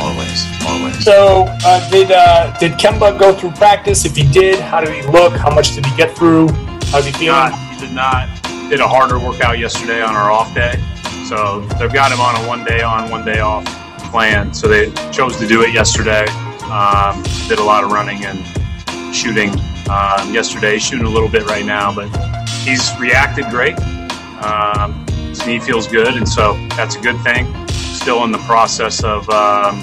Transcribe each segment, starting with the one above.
Always, always. So, uh, did uh, did Kemba go through practice? If he did, how did he look? How much did he get through? How did he feel? Not, he did not. Did a harder workout yesterday on our off day. So they've got him on a one day on, one day off plan. So they chose to do it yesterday. Um, did a lot of running and shooting um, yesterday, shooting a little bit right now, but he's reacted great. Um, his knee feels good, and so that's a good thing. Still in the process of um,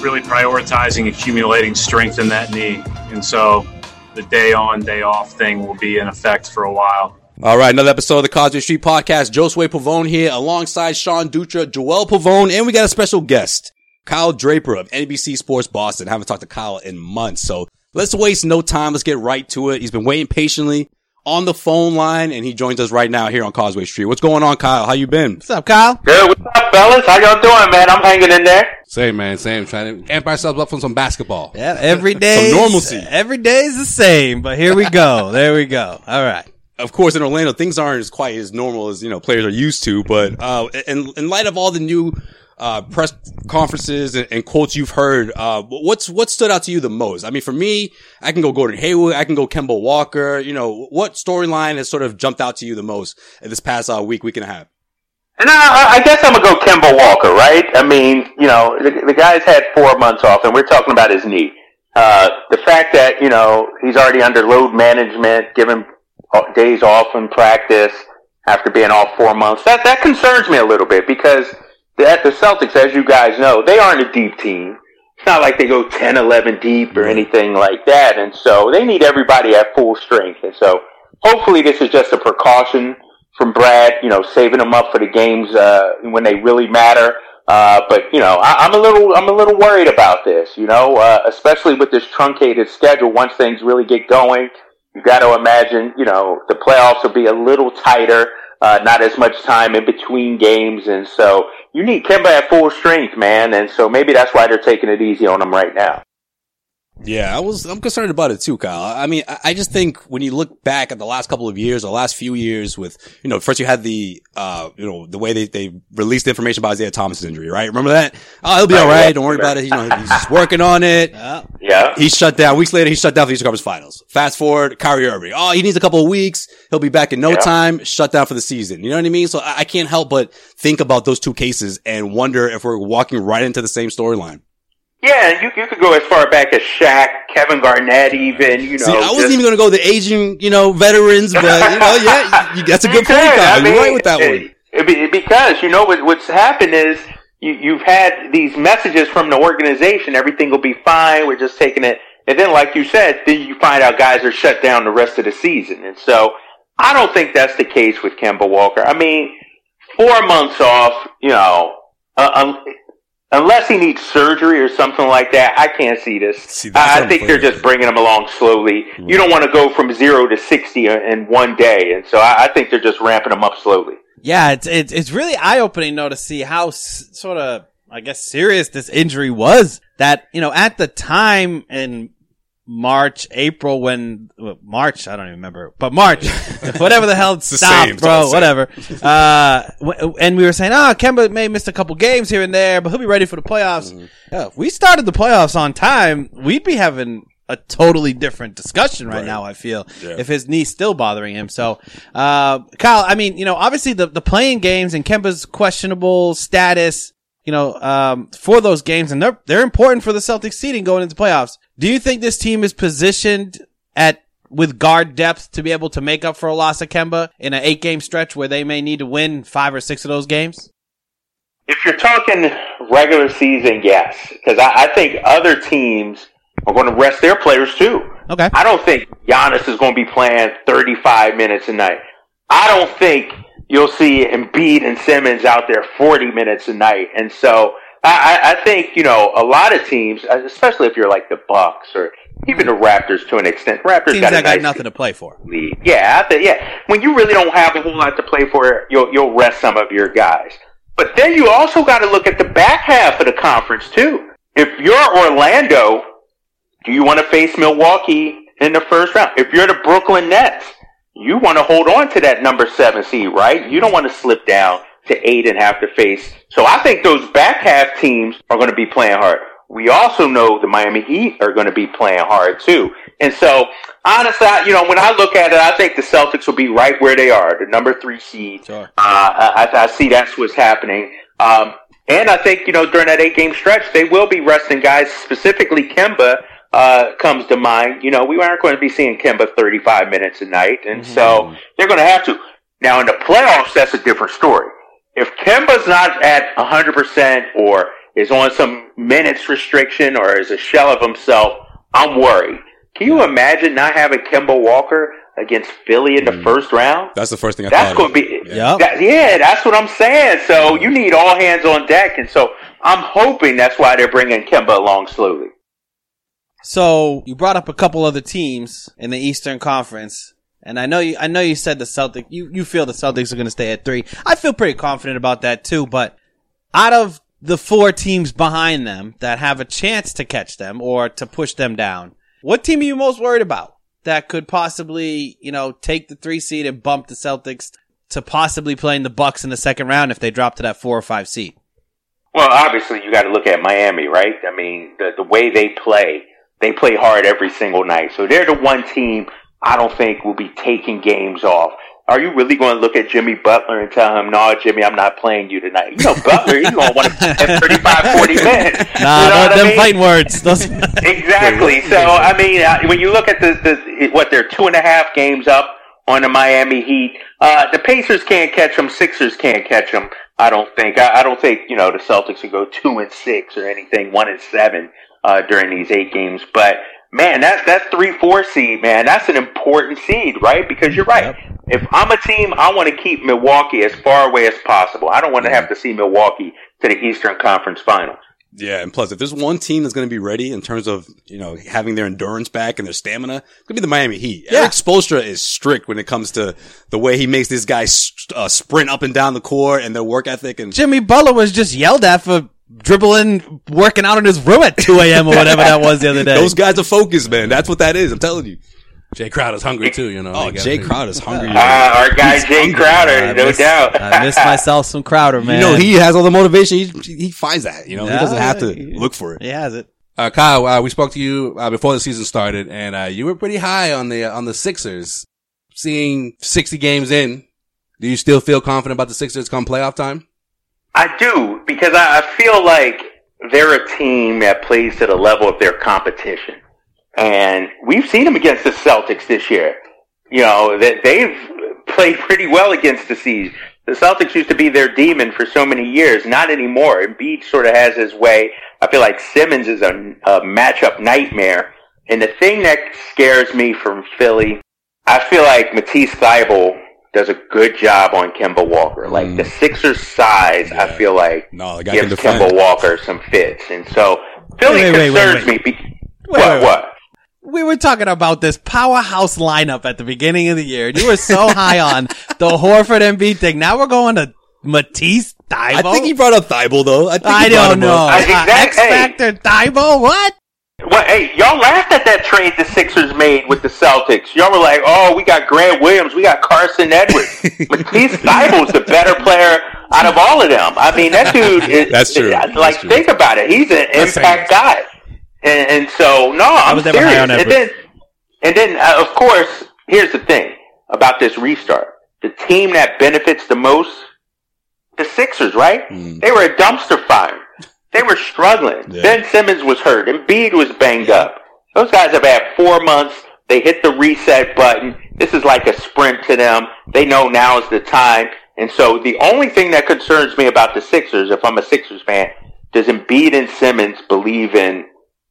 really prioritizing accumulating strength in that knee, and so the day on, day off thing will be in effect for a while. All right, another episode of the Causeway Street Podcast. Josue Pavone here alongside Sean Dutra, Joel Pavone, and we got a special guest, Kyle Draper of NBC Sports Boston. haven't talked to Kyle in months, so let's waste no time. Let's get right to it. He's been waiting patiently on the phone line, and he joins us right now here on Causeway Street. What's going on, Kyle? How you been? What's up, Kyle? Good. What's up, fellas? How y'all doing, man? I'm hanging in there. Same, man. Same. Trying to amp ourselves up from some basketball. Yeah, every day. Some normalcy. Every day is the same, but here we go. there we go. All right. Of course, in Orlando, things aren't as quite as normal as, you know, players are used to, but, uh, in, in light of all the new, uh, press conferences and, and quotes you've heard, uh, what's, what stood out to you the most? I mean, for me, I can go Gordon Hayward, I can go Kemba Walker, you know, what storyline has sort of jumped out to you the most in this past, uh, week, week and a half? And I, I guess I'm gonna go Kemba Walker, right? I mean, you know, the, the guy's had four months off, and we're talking about his knee. Uh, the fact that you know he's already under load management, given days off in practice after being off four months, that that concerns me a little bit because the, the Celtics, as you guys know, they aren't a deep team. It's not like they go 10, 11 deep or anything like that, and so they need everybody at full strength. And so, hopefully, this is just a precaution from Brad, you know, saving them up for the games uh, when they really matter. Uh, but you know, I, I'm a little, I'm a little worried about this. You know, uh, especially with this truncated schedule. Once things really get going, you got to imagine, you know, the playoffs will be a little tighter. Uh, not as much time in between games, and so you need Kemba at full strength, man. And so maybe that's why they're taking it easy on him right now. Yeah, I was, I'm concerned about it too, Kyle. I mean, I, I just think when you look back at the last couple of years, or the last few years with, you know, first you had the, uh, you know, the way they, they released the information about Isaiah Thomas' injury, right? Remember that? Oh, he'll be alright. Don't worry about it. You know, he's just working on it. Yeah. He shut down. Weeks later, he shut down for the Eastern Conference Finals. Fast forward, Kyrie Irving. Oh, he needs a couple of weeks. He'll be back in no Yeah. time. Shut down for the season. You know what I mean? So I, I can't help but think about those two cases and wonder if we're walking right into the same storyline. Yeah, you you could go as far back as Shaq, Kevin Garnett, even. You know, See, I wasn't just- even going to go the Asian, you know, veterans, but you know, yeah, you, that's a good point. Kyle. I You're mean, right with that it- one. it be- because you know what, what's happened is you, you've had these messages from the organization. Everything will be fine. We're just taking it, and then, like you said, then you find out guys are shut down the rest of the season. And so, I don't think that's the case with Kemba Walker. I mean, four months off, you know, uh, um, unless he needs surgery or something like that, I can't see this. See, I, I think they're just bringing him along slowly. You don't want to go from zero to sixty in one day, and so I, I think they're just ramping him up slowly. Yeah, it's it's it's really eye opening though to see how s- sort of I guess serious this injury was. That you know at the time in March, April when well, March I don't even remember, but March, whatever the hell the stopped, same, it's all bro, whatever. Uh, w- and we were saying, oh, Kemba may miss a couple games here and there, but he'll be ready for the playoffs. Mm-hmm. Yeah, if we started the playoffs on time, we'd be having a totally different discussion right, Right. now. I feel Yeah. if his knee's still bothering him. So, uh, Kyle, I mean, you know, obviously the the playing games and Kemba's questionable status, you know, um, for those games, and they're they're important for the Celtics seeding going into playoffs. Do you think this team is positioned at with guard depth to be able to make up for a loss of Kemba in an eight game stretch where they may need to win five or six of those games? If you're talking regular season, yes, because I, I think other teams are going to rest their players too. Okay. I don't think Giannis is going to be playing 35 minutes a night. I don't think you'll see Embiid and Simmons out there 40 minutes a night. And so I, I I think, you know, a lot of teams, especially if you're like the Bucks or even the Raptors to an extent, Raptors Teams got that got nice nothing to play for. lead. Yeah, I think, yeah. When you really don't have a whole lot to play for, you'll you'll rest some of your guys. But then you also got to look at the back half of the conference too. If you're Orlando, do you want to face Milwaukee in the first round? If you're the Brooklyn Nets, you want to hold on to that number seven seed, right? You don't want to slip down to eight and have to face. So I think those back half teams are going to be playing hard. We also know the Miami Heat are going to be playing hard too. And so, honestly, I, you know, when I look at it, I think the Celtics will be right where they are, the number three seed. Sure. Uh, I, I see that's what's happening. Um, and I think, you know, during that eight game stretch, they will be resting guys, specifically Kemba, uh, comes to mind. You know, we aren't going to be seeing Kemba 35 minutes a night. And so they're going to have to. Now in the playoffs, that's a different story. If Kemba's not at 100% or is on some minutes restriction or is a shell of himself, I'm worried. Can you imagine not having Kemba Walker against Philly in the mm. first round? That's the first thing I That's thought. going to be, Yep. that- yeah, that's what I'm saying. So you need all hands on deck. And so I'm hoping that's why they're bringing Kemba along slowly. So you brought up a couple other teams in the Eastern Conference, and I know you. I know you said the Celtics. You you feel the Celtics are going to stay at three. I feel pretty confident about that too. But out of the four teams behind them that have a chance to catch them or to push them down, what team are you most worried about that could possibly you know take the three seed and bump the Celtics to possibly playing the Bucks in the second round if they drop to that four or five seed? Well, obviously you got to look at Miami, right? I mean, the, the way they play, they play hard every single night. So they're the one team I don't think will be taking games off. Are you really going to look at Jimmy Butler and tell him, no, Jimmy, I'm not playing you tonight? You know, Butler, he's going to want to play 35, 40 minutes. Nah, you know what I them mean? fighting words. Those- Exactly. So I mean, uh, when you look at the, the what they're two and a half games up on the Miami Heat, uh, the Pacers can't catch them. Sixers can't catch them. I don't think. I, I don't think you know the Celtics will go two and six or anything, one and seven uh, during these eight games. But man, that's that three four seed, man, that's an important seed, right? Because you're right. If I'm a team, I want to keep Milwaukee as far away as possible. I don't want to have to see Milwaukee to the Eastern Conference Finals. Yeah, and plus, if there's one team that's going to be ready in terms of you know having their endurance back and their stamina, it's going to be the Miami Heat. Yeah. Erik Spoelstra is strict when it comes to the way he makes these guys uh, sprint up and down the court and their work ethic. And Jimmy Butler was just yelled at for dribbling, working out in his room at 2 a.m. or whatever that was the other day. those guys are focused, man. That's what that is. I'm telling you. Jae Crowder's hungry too, you know. Oh, They got- Jae Crowder's hungry. Uh, our guy He's Jae hungry. Crowder, I no miss, doubt. I miss myself some Crowder, man. You know, he has all the motivation. He, he finds that. You know, Yeah, he doesn't have to he- look for it. he has it. Uh, Kyle, uh, we spoke to you uh, before the season started, and uh, you were pretty high on the on the Sixers. Seeing sixty games in, do you still feel confident about the Sixers come playoff time? I do because I, feel like they're a team that plays to the level of their competition, and we've seen them against the Celtics this year. You know that they've played pretty well against the Seas. The Celtics used to be their demon for so many years. Not anymore. Embiid sort of has his way. I feel like Simmons is a, a matchup nightmare. And the thing that scares me from Philly, I feel like Matisse Thybulle does a good job on Kemba Walker. Like the Sixers' size, I feel like No, the guy can gives defend. Kemba Walker some fits, and so Philly Wait, wait, wait, concerns wait. me. Be- Wait, what? wait, wait. What? We were talking about this powerhouse lineup at the beginning of the year. You were so high on the Horford Embiid thing. Now we're going to Matisse Thybulle. I think he brought up Thybulle though. I, think I don't know. up. Uh, exact- X hey. Factor Thybulle? What? Well, hey, y'all laughed at that trade the Sixers made with the Celtics. Y'all were like, "Oh, we got Grant Williams, we got Carsen Edwards, Matisse Thybulle's the better player out of all of them." I mean, that dude is. That's true. Like, That's true. think about it. He's an That's impact guy, and, and so no, I'm was never serious. high on And Edwards. then, and then, uh, of course, here's the thing about this restart: the team that benefits the most, the Sixers, right? Mm. They were a dumpster fire. They were struggling. Yeah. Ben Simmons was hurt. Embiid was banged up. Those guys have had four months. They hit the reset button. This is like a sprint to them. They know now is the time. And so the only thing that concerns me about the Sixers, if I'm a Sixers fan, does Embiid and Simmons believe in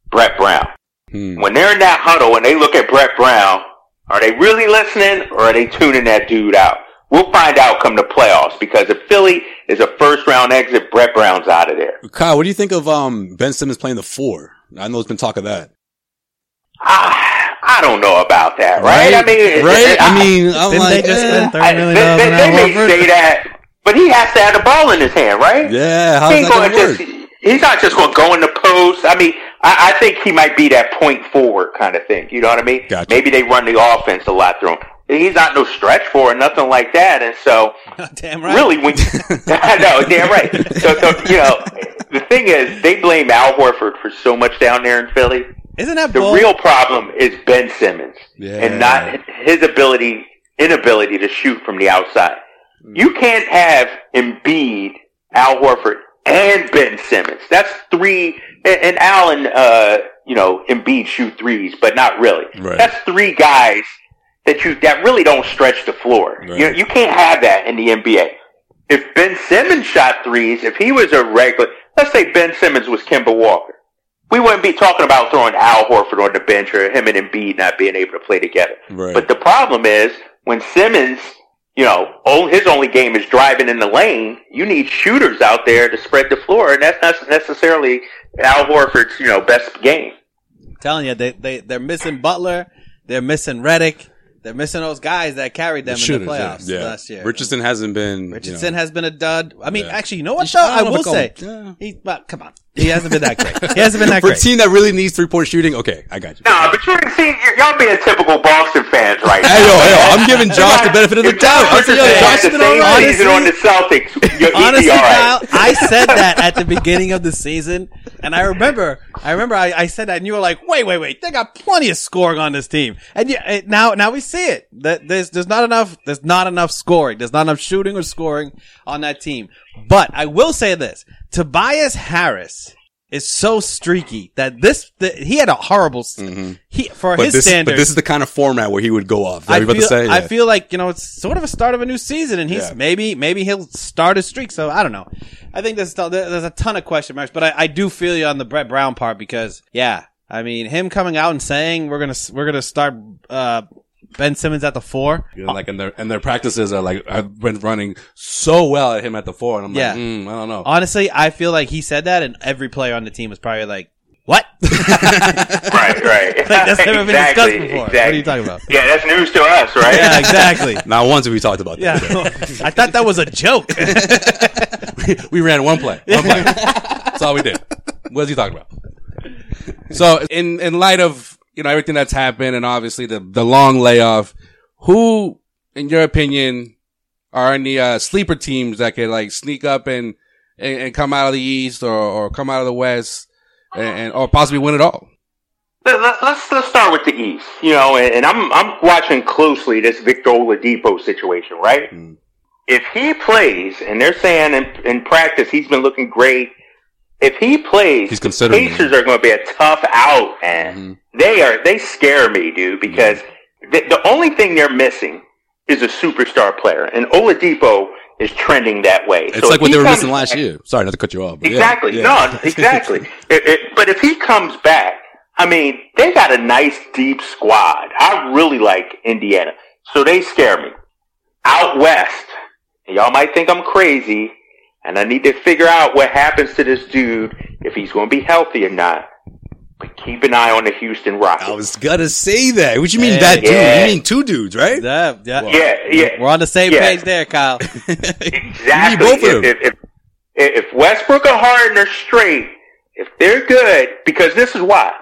Brett Brown? Hmm. When they're in that huddle and they look at Brett Brown, are they really listening or are they tuning that dude out? We'll find out come the playoffs because if Philly is a first round exit, Brett Brown's out of there. Kyle, what do you think of um Ben Simmons playing the four? I know there's been talk of that. Ah, I don't know about that, right? I mean, right? I mean, I'm Didn't like, they just eh. spend thirty I- million they, dollars they, they Al may say that, but he has to have the ball in his hand, right? yeah, how's ain't that gonna gonna work? he's not just going to go in the post. I mean, I, I think he might be that point forward kind of thing. You know what I mean? Gotcha. Maybe they run the offense a lot through him. He's not no stretch for or nothing like that. And so, Damn right. really, when I know, damn right. So, so, you know, the thing is, they blame Al Horford for so much down there in Philly. Isn't that The real problem is Ben Simmons Yeah. and not his ability, inability to shoot from the outside. You can't have Embiid, Al Horford, and Ben Simmons. That's three, and, and Al uh, you know, Embiid shoot threes, but not really. Right. That's three guys that you, that really don't stretch the floor. Right. You, you can't have that in the NBA. If Ben Simmons shot threes, if he was a regular, let's say Ben Simmons was Kemba Walker, we wouldn't be talking about throwing Al Horford on the bench or him and Embiid not being able to play together. Right. But the problem is when Simmons, you know, his only game is driving in the lane. You need shooters out there to spread the floor, and that's not necessarily Al Horford's, you know, best game. telling you, they they they're missing Butler, they're missing Redick, they're missing those guys that carried them The in shooters, the playoffs yeah, last year. Richardson hasn't been. you Richardson know, has been a dud. I mean, Yeah. actually, you know what? Though I I will say, call he. Well, come on, he hasn't been that great. He hasn't been that great. for a team that really needs three point shooting. Okay, I got you. Nah, but you can see, y- y'all being typical Boston fans right Hey, now. yo, yo, I'm giving Josh the benefit of the doubt. I'm Josh yo, Josh has been same alright. season on the Celtics. You'd Honestly, be. Kyle, I said that at the beginning of the season, and I remember, I remember, I, I said that, and you were like, "Wait, wait, wait! They got plenty of scoring on this team." And yeah, now, now we see it. That there's, there's not enough, there's not enough scoring. There's not enough shooting or scoring on that team. But I will say this: Tobias Harris is so streaky that this, the, he had a horrible, s he for Mm-hmm. But his this, standards. but this is the kind of format where he would go off. I feel, say? I feel like you know it's sort of a start of a new season, and he's Yeah. maybe maybe he'll start a streak. So I don't know. I think there's there's a ton of question marks, but I, I do feel you on the Brett Brown part because yeah, I mean him coming out and saying we're gonna we're gonna start uh, Ben Simmons at the four. You know, like and their and their practices are like I've been running so well at him at the four, and I'm Yeah. like, mm, I don't know. Honestly, I feel like he said that, and every player on the team was probably like, "What?" Right, right. Like, that's never been discussed Exactly, before. What exactly. are you talking about? Yeah, that's news to us, right? yeah, exactly. Not once have we talked about Yeah, that. I thought that was a joke. we ran one play. One play. That's all we did. What is he talking about? So in, in light of, you know, everything that's happened and obviously the, the long layoff, who, in your opinion, are any, uh, sleeper teams that could like sneak up and, and, and come out of the East or, or come out of the West and, and or possibly win it all? Let, let, let's let's start with the East. You know, and, and I'm I'm watching closely this Victor Oladipo situation, right? Mm. If he plays, and they're saying in, in practice he's been looking great. If he plays, He's the considering Pacers are going to be a tough out, man. Mm-hmm. They are they scare me, dude, mm-hmm. because the, the only thing they're missing is a superstar player, and Oladipo is trending that way. It's So like what they were missing last year. Sorry not to cut you off. but yeah, Exactly. yeah. No, exactly. It- it- but if he comes back, I mean, they got a nice deep squad. I really like Indiana, so they scare me. out west, y'all might think I'm crazy, and I need to figure out what happens to this dude if he's going to be healthy or not. But keep an eye on the Houston Rockets. I was gonna say that. What you mean Hey, that dude? You mean two dudes, right? Yeah, yeah. yeah, yeah. We're on the same Yeah. page there, Kyle. Exactly. both. If, if, if, if Westbrook and Harden are straight, if they're good, because this is why.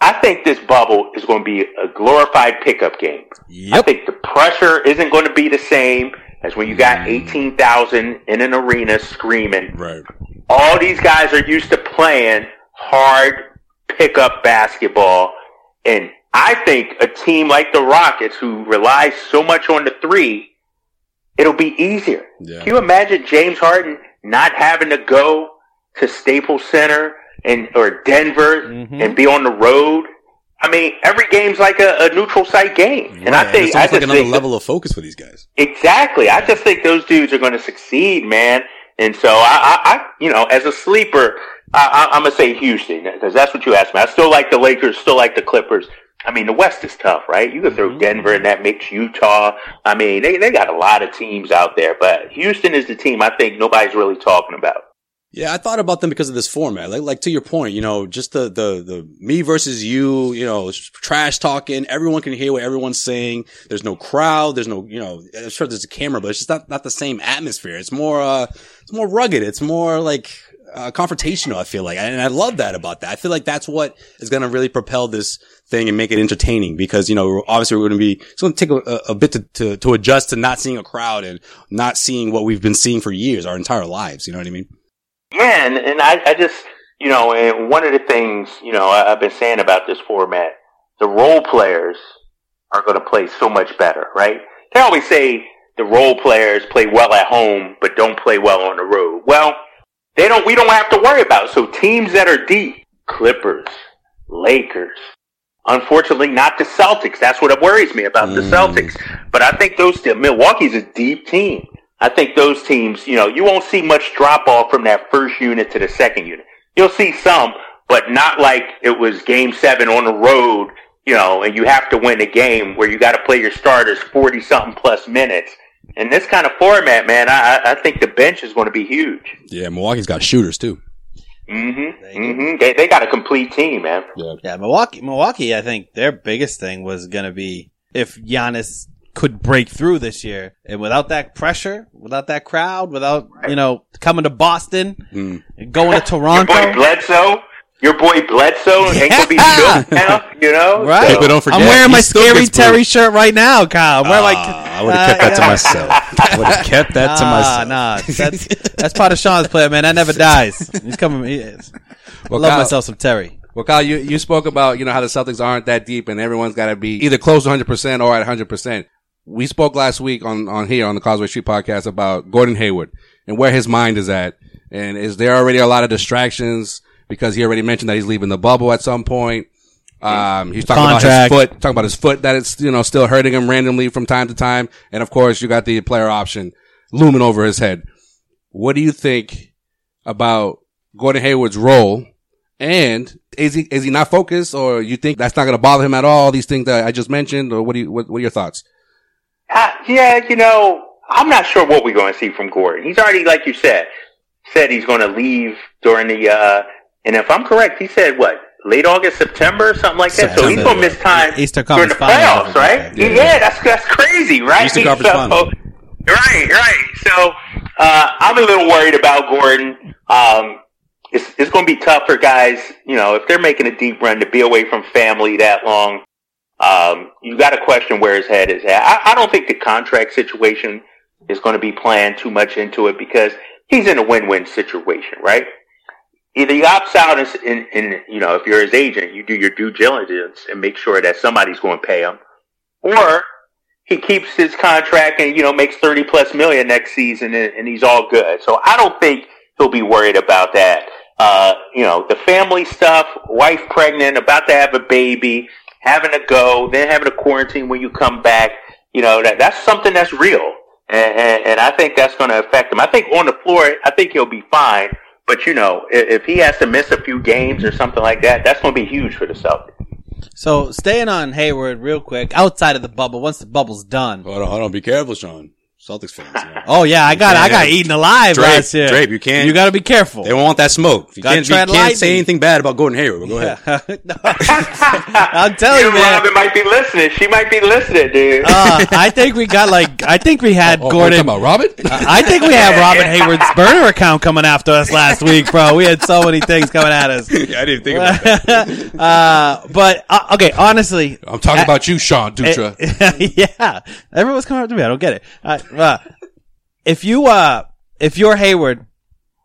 I think this bubble is going to be a glorified pickup game. I think the pressure isn't going to be the same as when you got mm. 18,000 in an arena screaming. Right. All these guys are used to playing hard pickup basketball. And I think a team like the Rockets, who relies so much on the three, it'll be easier. Yeah. Can you imagine James Harden not having to go to Staples Center and or Denver Mhm. and be on the road? I mean, every game's like a, a neutral site game, and I think it's I just like another level of focus for these guys. Exactly. I just think those dudes are going to succeed, man. And so I, I, I you know, as a sleeper, I, I'm gonna say Houston because that's what you asked me. I still like the Lakers, still like the Clippers. I mean, the West is tough, right? You could throw Denver in that mix, Utah. I mean, they they got a lot of teams out there, but Houston is the team I think nobody's really talking about. Yeah, I thought about them because of this format. Like, like to your point, you know, just the, the, the me versus you, you know, trash talking. Everyone can hear what everyone's saying. There's no crowd. There's no, you know, I'm sure there's a camera, but it's just not, not the same atmosphere. It's more, uh, it's more rugged. It's more like, uh, confrontational, I feel like. And I love that about that. I feel like that's what is going to really propel this thing and make it entertaining because, you know, obviously we're going to be, it's going to take a, a bit to, to, to adjust to not seeing a crowd and not seeing what we've been seeing for years, our entire lives. You know what I mean? Yeah, and, and I, I just, you know, and one of the things, you know, I, I've been saying about this format, the role players are going to play so much better, right? They always say the role players play well at home, but don't play well on the road. Well, they don't, we don't have to worry about it. So teams that are deep, Clippers, Lakers, unfortunately not the Celtics. That's what worries me about the Mm. Celtics. But I think those, Milwaukee's a deep team. I think those teams, you know, you won't see much drop off from that first unit to the second unit. You'll see some, but not like it was game seven on the road, you know, and you have to win the game where you got to play your starters 40 something plus minutes. In this kind of format, man, I, I- I think the bench is going to be huge. Yeah, Milwaukee's got shooters too. Mm-hmm. Mm-hmm. They, they got a complete team, man. Yeah, yeah, Milwaukee. Milwaukee. I think their biggest thing was going to be if Giannis could break through this year, and without that pressure, without that crowd, without you know coming to Boston, Mm. and going to Toronto, Your boy Bledsoe, your boy Bledsoe ain't gonna be Yeah. now, you know. right? People don't forget, I'm wearing my scary Terry booed. shirt right now, Kyle. I'm wearing like Ah, I would have kept that to uh, myself. I would have kept that to myself. nah, that's that's part of Sean's plan, man. That never dies. He's coming. He is. Well, Love Kyle- myself some Terry. Well, Kyle, you, you spoke about, you know, how the Celtics aren't that deep and everyone's got to be either close to 100% or at 100%. We spoke last week on, on here on the Causeway Street podcast about Gordon Hayward and where his mind is at. And is there already a lot of distractions because he already mentioned that he's leaving the bubble at some point? Um, he's talking Contract. about his foot, talking about his foot that it's, you know, still hurting him randomly from time to time. And of course, you got the player option looming over his head. What do you think about Gordon Hayward's role? And is he, is he not focused or you think that's not going to bother him at all? These things that I just mentioned or what do you, what, what are your thoughts? Uh, yeah, you know, I'm not sure what we're going to see from Gordon. He's already, like you said, said he's going to leave during the, uh, and if I'm correct, he said what, late August, September, something like that. so he's September, to miss time during the playoffs, right? yeah. Yeah, that's that's crazy, right? Eastern Conference so, Finals. Right, right. So uh, I'm a little worried about Gordon. Um, it's it's going to be tough for guys, you know, if they're making a deep run to be away from family that long. Um, you got to question where his head is at. I, I don't think the contract situation is going to be playing too much into it because he's in a win-win situation, right? Either he opts out and, and, and, you know, if you're his agent, you do your due diligence and make sure that somebody's going to pay him, or he keeps his contract and you know makes thirty plus million next season and, and he's all good. So I don't think he'll be worried about that. Uh, you know, the family stuff, wife pregnant, about to have a baby, having to go, then having to quarantine when you come back. You know, that that's something that's real, and, and, and I think that's going to affect him. I think on the floor, I think he'll be fine. But you know, if, if he has to miss a few games or something like that, that's going to be huge for the Celtics. So staying on Hayward real quick, outside of the bubble, once the bubble's done, Hold on, hold on. Be careful, Sean. Celtics fans. You know? Oh yeah, I got I got eaten alive Drape, last year. Drape, you can't- You got to be careful. They won't want that smoke. You Gotta can't, you can't say anything bad about Gordon Hayward. But go ahead. I'm telling you, man. Robyn might be listening. She might be listening, dude. Uh, I think we got like I think we had Oh, Gordon. talking about Robyn? I think we had Robyn Hayward's burner account coming after us last week, bro. We had so many things coming at us. Yeah, I didn't think about that. uh, but uh, okay, honestly, I'm talking uh, about you, Sean Dutra. yeah, everyone's coming up to me. I don't get it. Uh, if you uh, if you're Hayward,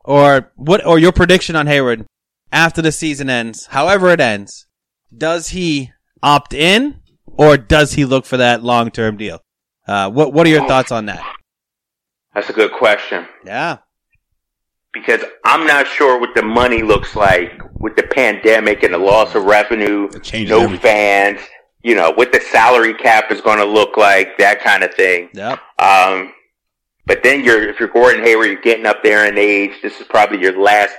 or what, or your prediction on Hayward after the season ends, however it ends, does he opt in or does he look for that long term deal? Uh, what What are your thoughts on that? That's a good question Yeah, because I'm not sure what the money looks like with the pandemic and the loss of revenue, no everything. fans. You know what the salary cap is going to look like, that kind of thing. yep. Um, but then you're, if you're Gordon Hayward, you're getting up there in age. This is probably your last,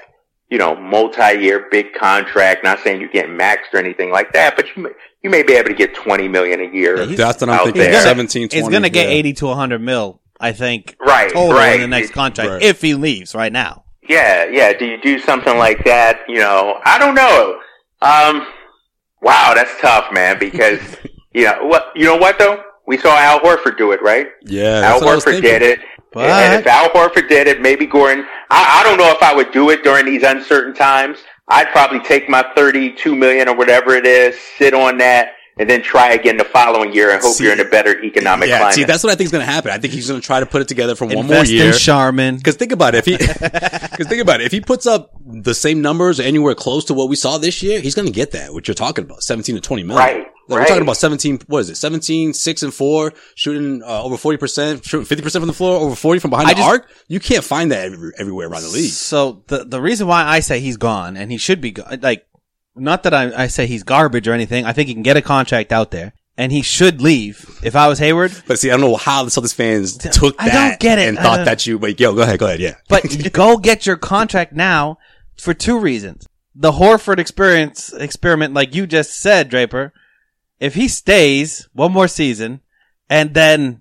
you know, multi-year big contract. Not saying you're getting maxed or anything like that, but you may, you may be able to get 20 million a year. Yeah, That's what I'm thinking. there. 17, 20. He's gonna get yeah. eighty to hundred mil, I think, Right, total right. in the next contract Right. if he leaves right now. Yeah, yeah. Do you do something like that? You know, I don't know. Um, wow, that's tough, man. Because you know what? You know what though? We saw Al Horford do it, right? Yeah, Al that's what I was Horford did it. But- and if Al Horford did it, maybe Gordon. I, I don't know if I would do it during these uncertain times. I'd probably take my thirty-two million or whatever it is, sit on that, and then try again the following year and hope See- you're in a better economic Yeah, climate. see, that's what I think is going to happen. I think he's going to try to put it together for one more Invest year. in Charmin. Because think about it, if he, because think about it, if he puts up the same numbers or anywhere close to what we saw this year, he's going to get that. What you're talking about, 17 to 20 million. Right, Like, We're talking about 17. What is it? 17, six and four, shooting uh, over 40 percent, shooting 50 percent from the floor, over 40 from behind I the just- arc. You can't find that every, everywhere around the league. So the the reason why I say he's gone and he should be gone, like, not that I, I say he's garbage or anything. I think he can get a contract out there and he should leave. If I was Hayward, But see, I don't know how the Celtics fans took that I don't get it. and thought that you. But yo, go ahead, go ahead, yeah. but go get your contract now for two reasons. The Horford experience experiment, like you just said, Draper. If he stays one more season and then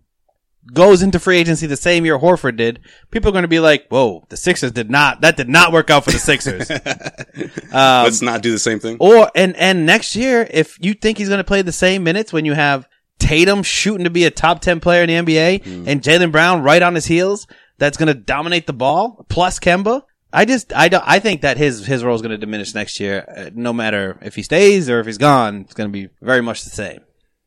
goes into free agency the same year Horford did, people are going to be like, "Whoa, the Sixers did not. That did not work out for the Sixers." um, Let's not do the same thing. Or and and next year, if you think he's going to play the same minutes when you have Tatum shooting to be a top ten player in the NBA Hmm. and Jaylen Brown right on his heels, that's going to dominate the ball plus Kemba. I just I don't I think that his his role is going to diminish next year, uh, no matter if he stays or if he's gone. It's going to be very much the same.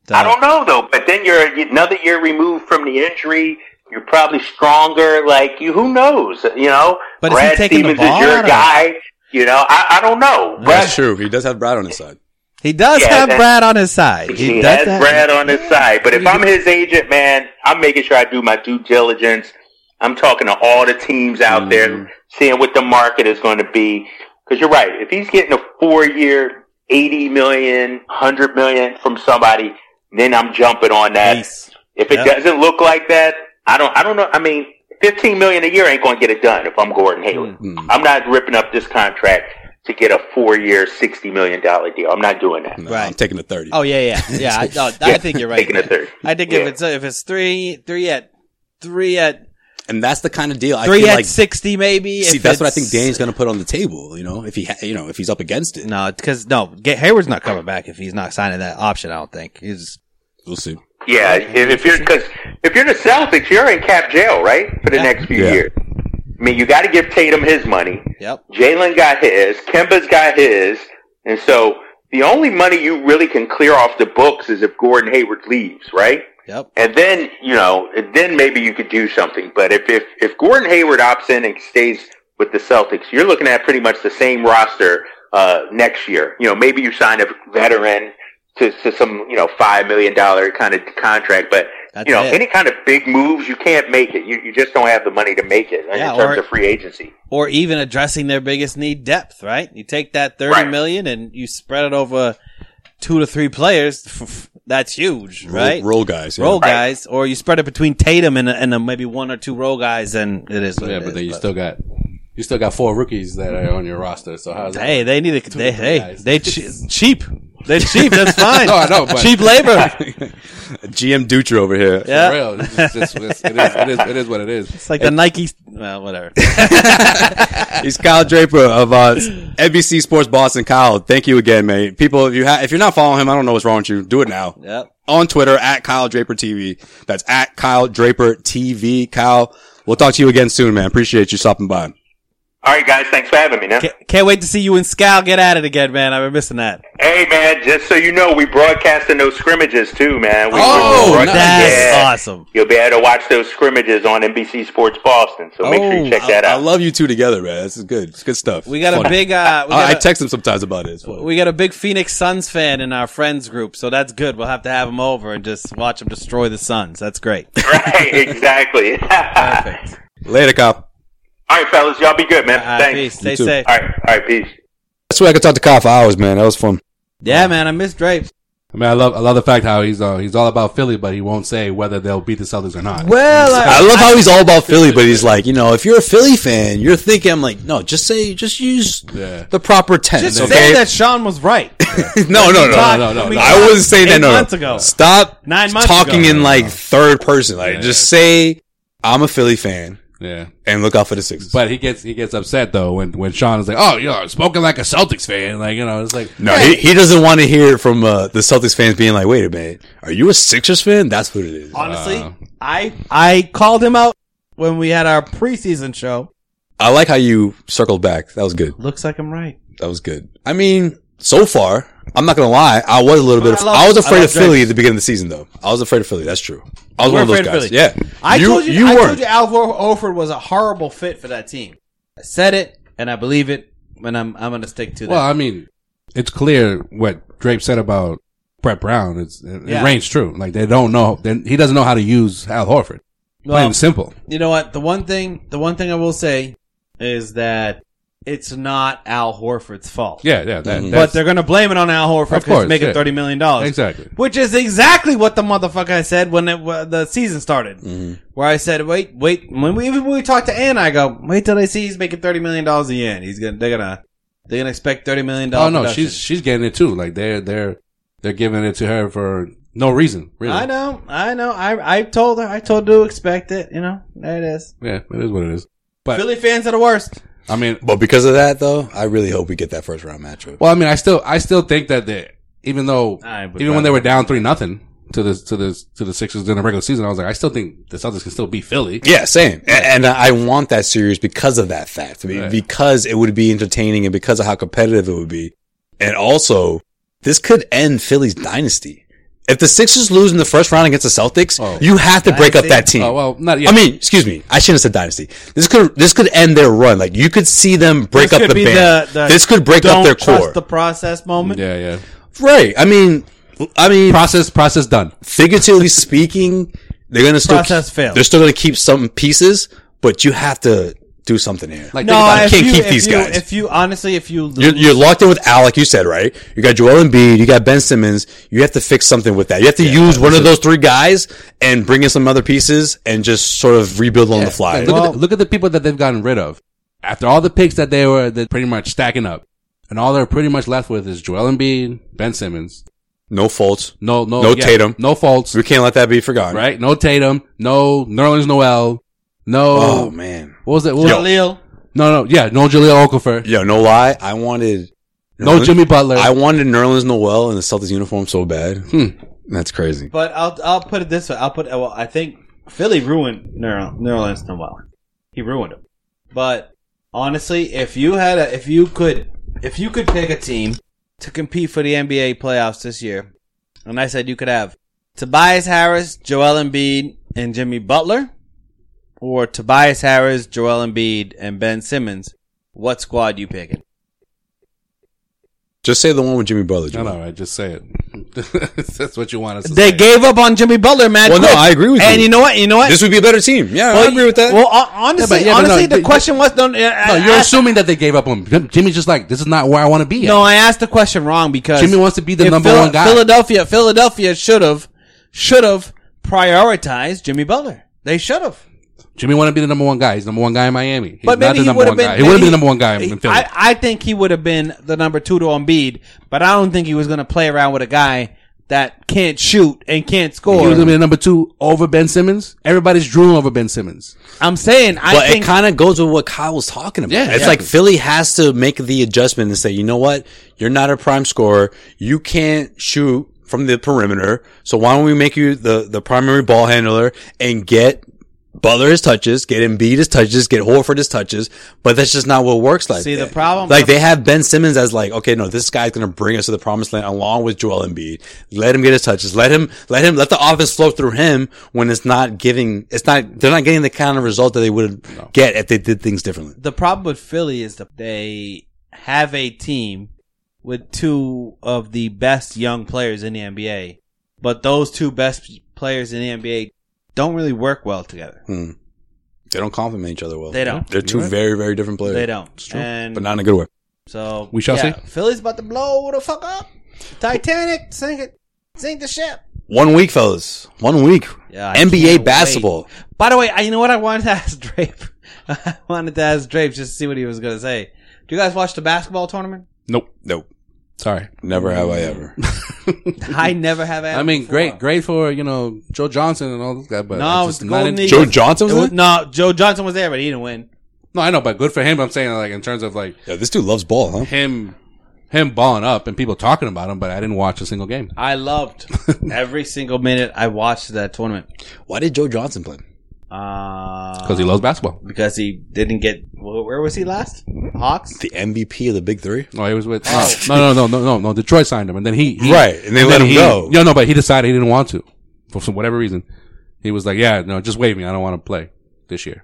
So- I don't know though, but then you're another year removed from the injury. You're probably stronger. Like you, who knows? You know, But Brad taking Stevens is your guy. You know, I, I don't know. That's true. He does have Brad on his side. He does Yeah, have that- Brad on his side. He, does has have- Brad on his side. But if I'm his agent, man, I'm making sure I do my due diligence. I'm talking to all the teams out Mm-hmm. there, seeing what the market is going to be. Because you're right. If he's getting a four-year, 80 million, 100 million from somebody, then I'm jumping on that. Ace. If it Yep. doesn't look like that, I don't. I don't know. I mean, 15 million a year ain't going to get it done if I'm Gordon Hayward. Mm-hmm. I'm not ripping up this contract to get a four-year, 60 million dollar deal. I'm not doing that. No, Right. I'm taking the 30. Oh yeah, yeah, yeah. I, no, I think you're right. Taking a there. third. I think Yeah. if it's if it's three three at three at And that's the kind of deal I three feel at like. sixty maybe. See, that's what I think Danny's going to put on the table. You know, if he, ha- you know, if he's up against it, No, because no, Hayward's not coming back if he's not signing that option. I don't think he's. We'll see. Yeah, if, if you're because if you're the Celtics, you're in cap jail, right, for the Yeah. next few Yeah. years. I mean, you got to give Tatum his money. Yep. Jaylen got his. Kemba's got his, and so the only money you really can clear off the books is if Gordon Hayward leaves, right? Yep. And then you know, then maybe you could do something. But if if if Gordon Hayward opts in and stays with the Celtics, you're looking at pretty much the same roster uh, next year. You know, maybe you sign a veteran to, to some you know five million dollar kind of contract, but That's you know it. any kind of big moves, you can't make it. You you just don't have the money to make it Yeah, in terms or- of free agency. Or even addressing their biggest need, depth. Right. You take that thirty Right. million and you spread it over two to three players. That's huge, right? Roll, guys. yeah. Role Right. guys, or you spread it between Tatum and, and maybe one or two role guys, and it is. What yeah, it but is, then you still got you still got four rookies that are on your roster. So how's that? Hey, they need to. They, hey, guys. they che- cheap. They're cheap. That's fine. No, I know, but- cheap labor. GM Dutra over here. Yeah. For real. It's just- it's- it's- it, is, it, is, it is what it is. It's like the Nike. Well, whatever. He's Kyle Draper of uh, NBC Sports Boston. Kyle, thank you again, man. People, if you ha- if you're not following him, I don't know what's wrong with you. Do it now. Yep. On Twitter at Kyle Draper TV. That's at Kyle Draper TV. Kyle, we'll talk to you again soon, man. Appreciate you stopping by. All right, guys. Thanks for having me. Now. Can't, can't wait to see you and Scal get at it again, man. I've been missing that. Hey, man. Just so you know, we broadcasting those scrimmages too, man. We, Oh, we're. That's yeah. awesome. You'll be able to watch those scrimmages on NBC Sports Boston. So make sure you check that Oh, I, out. I love you two together, man. This is good. It's good stuff. We got a big. Uh, we I, I got a- text him sometimes about it. We got a big Phoenix Suns fan in our friends group, so that's good. We'll have to have him over and just watch him destroy the Suns. That's great. right, exactly. Perfect. Later, Kyle. All right, fellas. Y'all be good, man. All right, Thanks. peace. Stay too. safe. All right. All right. Peace. That's why I could talk to Kyle for hours, man. That was fun. Yeah, man. I miss Drapes. I mean, I love I love the fact how he's uh, he's all about Philly, but he won't say whether they'll beat the Celtics or not. Well, I love how he's all about Philly, but he's like, you know, if you're a Philly fan, you're thinking, I'm like, no, just say, just use Yeah. the proper tense, just okay? say that Sean was right. no, no, no, Talk- no, no, we no. I talked wasn't saying that. eight No, no. months ago. Stop Nine months talking ago. in like third person. Like, just say, I'm a Philly fan Yeah. and look out for the Sixers. But he gets he gets upset though when when Sean is like, "Oh, you know, spoken like a Celtics fan." Like you know, it's like no, he, he doesn't want to hear it from uh, the Celtics fans being like, wait a minute, are you a Sixers fan? That's what it is. Honestly, Uh, I I called him out when we had our preseason show. I like how you circled back. That was good. Looks like I'm right. That was good. I mean, so far, I'm not gonna lie. I was a little bit. Of, I love- I was afraid love of Philly Drake. at the beginning of the season, though. I was afraid of Philly. That's true. I was You one of those guys. of Yeah, Philly. I told you, you I weren't. told you Al Hor- Horford was a horrible fit for that team. I said it, and I believe it, and I'm I'm gonna stick to that. well, I mean, it's clear what Drape said about Brett Brown. It's it, Yeah. it reigns true. Like they don't know. They, he doesn't know how to use Al Horford. Plain Well, and simple. you know what? The one thing, the one thing I will say is that it's not Al Horford's fault. Yeah, yeah. That. But they're gonna blame it on Al Horford Of because course, he's making yeah. thirty million dollars. exactly. Which is exactly what the motherfucker I said when it, when the season started. Mm-hmm. Where I said, "Wait, wait." When we even when we talked to Ann, I go, "Wait till they see he's making thirty million dollars a year. And he's gonna they're gonna they're gonna expect thirty million Oh dollars." no, she's she's getting it too. Like they're they're they're giving it to her for no reason. Really. I know, I know. I I told her, I told her to expect it. You know, there it is. Yeah, it is what it is. But Philly fans are the worst. I mean, But because of that, though, I really hope we get that first round matchup. well, I mean, I still I still think that they even though I would even when they were down three nothing to the to the to the Sixers in the regular season, I was like, I still think the Celtics can still beat Philly. Yeah, same. A- And I want that series because of that fact. I mean, Right. because it would be entertaining and because of how competitive it would be. And also, this could end Philly's dynasty. If the Sixers lose in the first round against the Celtics, Oh. you have to break up that team. Oh well, not yet. I mean, excuse me. I shouldn't have said dynasty. This could this could end their run. Like you could see them break This up the band. the- the this could break Don't up their trust core. the process moment. yeah, yeah. right. I mean, I mean, Process process done. figuratively speaking, they're gonna still Process failed. They're still gonna keep some pieces, but you have to do something here. Like No, think about it. if can't you, keep these you, guys. If you honestly, if you lose, You're, you're locked in with Al, like you said, right? You got Joel Embiid, you got Ben Simmons. You have to fix something with that. You have to use one of those three guys and bring in some other pieces and just sort of rebuild on the fly. Like, look, at the, look at the people that they've gotten rid of. After all the picks that they were that pretty much stacking up, and all they're pretty much left with is Joel Embiid, Ben Simmons. no faults. No, no, No yeah, Tatum. no faults. We can't let that be forgotten. Right? No Tatum. No Nerlens Noel. No. Oh man. What was it? What was it? Jaleel. No, no. Yeah, no Jahlil Okafor. Yo, no lie. I wanted No Nerlens- Jimmy Butler. I wanted Nerlens Noel in the Celtics uniform so bad. Hmm. That's crazy. But I'll I'll put it this way. I'll put well. I think Philly ruined Neural Nerlens Noel. He ruined him. But honestly, if you had a if you could if you could pick a team to compete for the NBA playoffs this year, and I said you could have Tobias Harris, Joel Embiid, and Jimmy Butler, or Tobias Harris, Joel Embiid, and Ben Simmons, what squad you picking? Just say the one with Jimmy Butler. I Joel. know, right? Just say it. That's what you want us to say. They say. gave up on Jimmy Butler, man. Well, no, I agree with And you. you know what? You know what? This would be a better team. Yeah, I agree with that. Well, honestly, Yeah, but- yeah, but no, honestly, the but- question was no. no, you're assuming that they gave up on him. Jimmy's just like, this is not where I want to be. At. No, I asked the question wrong because Jimmy wants to be the number Phil- one guy. Philadelphia, Philadelphia should have should have prioritized Jimmy Butler. They should have. Jimmy want to be the number one guy. He's the number one guy in Miami. He's But not maybe the he number would one have been. guy. He would have been the number one guy in Philly. I, I think he would have been the number two to Embiid, but I don't think he was going to play around with a guy that can't shoot and can't score. he score. was gonna be the number two over Ben Simmons. Everybody's drooling over Ben Simmons. I'm saying, I but think it kind of goes with what Kyle was talking about. Yeah, it's yeah. like Philly has to make the adjustment and say, you know what? You're not a prime scorer. You can't shoot from the perimeter. So why don't we make you the, the primary ball handler and get Butler his touches, get Embiid his touches, get Horford his touches, but that's just not what works like. See, the problem- like they have Ben Simmons as like, okay, no, this guy's gonna bring us to the promised land along with Joel Embiid. Let him get his touches. Let him, let him, let the offense flow through him when it's not giving, it's not, they're not getting the kind of result that they would get if they did things differently. the problem with Philly is that they have a team with two of the best young players in the NBA, but those two best players in the NBA don't really work well together. Hmm. They don't complement each other well. They don't. They're 2 right. very, very different players. They don't. It's true. And but not in a good way. so We shall yeah, see. Philly's about to blow the fuck up. Titanic, sink it, sink the ship. One week, fellas. One week. Yeah, I can't NBA wait. basketball. By the way, I, you know what I wanted to ask Drape? I wanted to ask Drape just to see what he was going to say. Do you guys watch the basketball tournament? Nope. Nope. Sorry. Never have I ever. I never have. I mean, great, great for you know Joe Johnson and all those guys, but No, I it was the Golden in- Joe Johnson was was- there? no, Joe Johnson was there, but he didn't win. No, I know, but good for him. I'm saying like in terms of like Yeah, this dude loves ball, huh? him, him balling up and people talking about him, but I didn't watch a single game I loved every single minute I watched that tournament. Why did Joe Johnson play? Uh, because he loves basketball. because he didn't get. wh- Where was he last? Hawks. The MVP of the Big Three? No, he was with no, no, no, no, no, no. Detroit signed him, and then he, he Right, and they let him he, go. Yeah, no, but he decided he didn't want to for some whatever reason. He was like, "Yeah, no, just waive me. I don't want to play this year."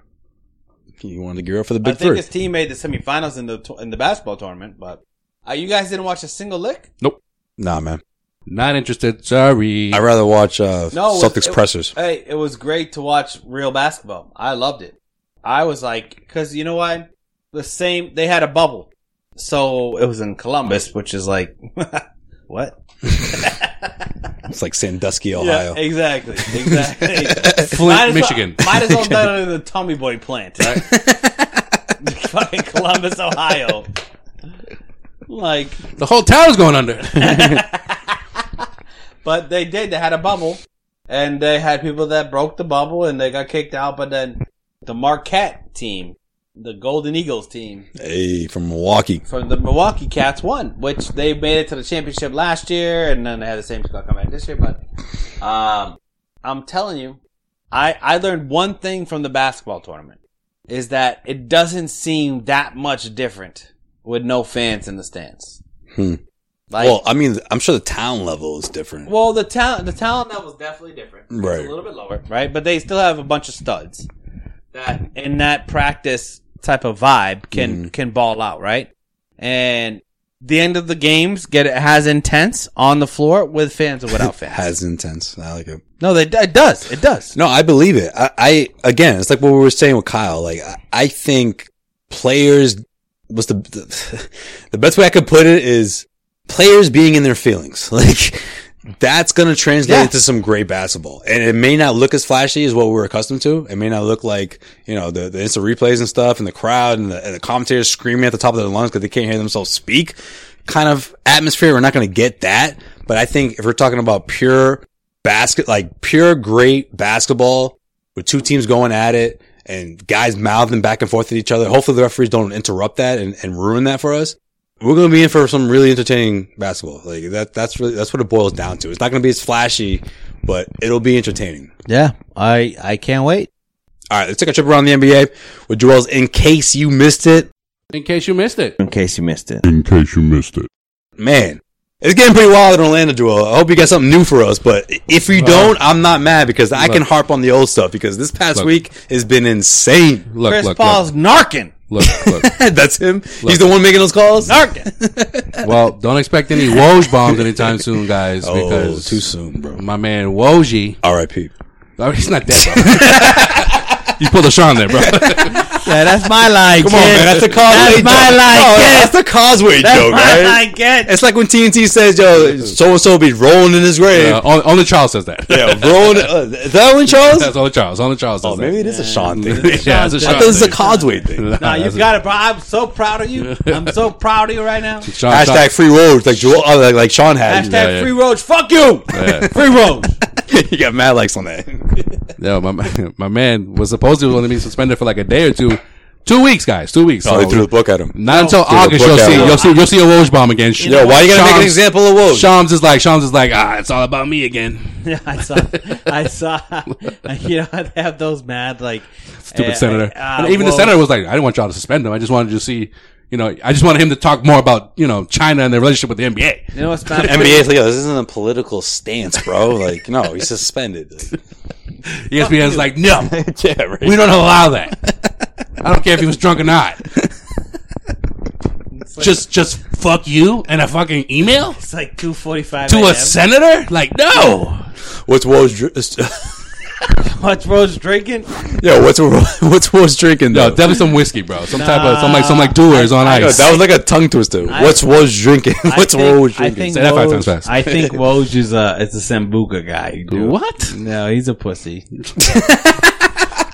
He wanted to gear up for the I Big think Three. his team made the semifinals in the in the basketball tournament, but uh, you guys didn't watch a single lick. Nope, Nah, man. Not interested. Sorry. I'd rather watch uh, No, it was- Celtics it- pressers. Hey, it was great to watch real basketball. I loved it. I was like, because you know what? The same. They had a bubble, so it was in Columbus, which is like, what? It's like Sandusky, Ohio. Yeah, exactly, exactly. Flint, Might as well- Michigan. might as well done it in the Tommy Boy plant, right? Fucking Columbus, Ohio. Like, the whole town's going under. But they did. They had a bubble, and they had people that broke the bubble, and they got kicked out. But then the Marquette team, the Golden Eagles team Hey, from Milwaukee. from the Milwaukee Cats, won, which they made it to the championship last year, and then they had the same squad come back this year. But um, I'm telling you, I I learned one thing from the basketball tournament is that it doesn't seem that much different with no fans in the stands. Hmm. Like, well, I mean, I'm sure the town level is different. well, the talent the talent level is definitely different. It's Right. a little bit lower, right? But they still have a bunch of studs that in that practice type of vibe can Mm-hmm. can ball out, right? And the end of the games get it has intense on the floor with fans or without fans. Has intense. I like it. no, they it does. It does. No, I believe it. I, I again, it's like what we were saying with Kyle. Like, I, I think players was the, the the best way I could put it is players being in their feelings. Like that's going to translate Yeah. into some great basketball, and it may not look as flashy as what we're accustomed to. It may not look like you know the the instant replays and stuff, and the crowd and the, and the commentators screaming at the top of their lungs because they can't hear themselves speak. Kind of atmosphere. We're not going to get that, but I think if we're talking about pure basket, like pure great basketball with two teams going at it and guys mouthing back and forth at each other. Hopefully the referees don't interrupt that and, and ruin that for us. We're going to be in for some really entertaining basketball. Like that, that's really, that's what it boils down to. It's not going to be as flashy, but it'll be entertaining. Yeah, I I can't wait. All right. Let's take a trip around the NBA with Joel's in case you missed it. In case you missed it, In case you missed it. In case you missed it. Man, it's getting pretty wild in Orlando, Joel. I hope you got something new for us, but if you don't, I'm not mad because I can harp on the old stuff because this past Look. week has been insane. look, Chris look, Paul's narking. Look, look, look. That's him. He's the one making those calls. Well, don't expect any Woj bombs anytime soon, guys, Oh, because too soon, bro. my man Woj, R.I.P. oh, he's not dead. Bro. You pulled a Sean there, bro. Yeah, that's my line. Come on, man. That's a causeway That's my joke. line. Kid. that's the causeway That's joke, my right? line, kid. It's like when TNT says, "Yo, so and so be rolling in his grave." Uh, only, only Charles says that. yeah, rolling. Uh, is that only Charles? That's only Charles. Only Charles says Oh, maybe it is a Sean thing. that. yeah, it's a I Sean thought this is a thing. causeway thing. Nah, you got it, bro. I'm so proud of you. I'm so proud of you right now. Sean, Hashtag free roads, like Joel, uh, like, like Sean had. Hashtag Yeah, yeah. free roads. Fuck you. Yeah. Free roads. you got mad likes on that. no, my man- my man was supposed to only be suspended for like a day or two. Two weeks, guys. Two weeks. Oh, they threw the book at him. Not until Threw the August book you'll see you'll see you'll see a Woj bomb again. Yo, why you gotta make an example of Woj? Shams is like Shams is like ah, it's all about me again. Yeah, I saw. I saw. You know, they have those mad like Stupid uh, senator. uh, and even the senator was like, I didn't want y'all to suspend him. I just wanted to see, you know, I just wanted him to talk more about you know China and their relationship with the NBA. You know what's mad? NBA is like, yo, this isn't a political stance, bro. Like, no, he's suspended. ESPN's like, no, yeah, right. we don't allow that. I don't care if he was drunk or not. just just fuck you and a fucking email It's like two forty-five to a.m. a senator? Like, no. What's Woj? dr- What's Rose drinking? Yo, what's what's Woj drinking? No, definitely some whiskey, bro. Some type of some like some like Dewar's on Yo, ice. that was like a tongue twister. I- what's Woj drinking? What's I think, Woj I drinking? think Say that five times fast. I think Woj is a it's a Sambuca guy. dude. What? No, he's a pussy.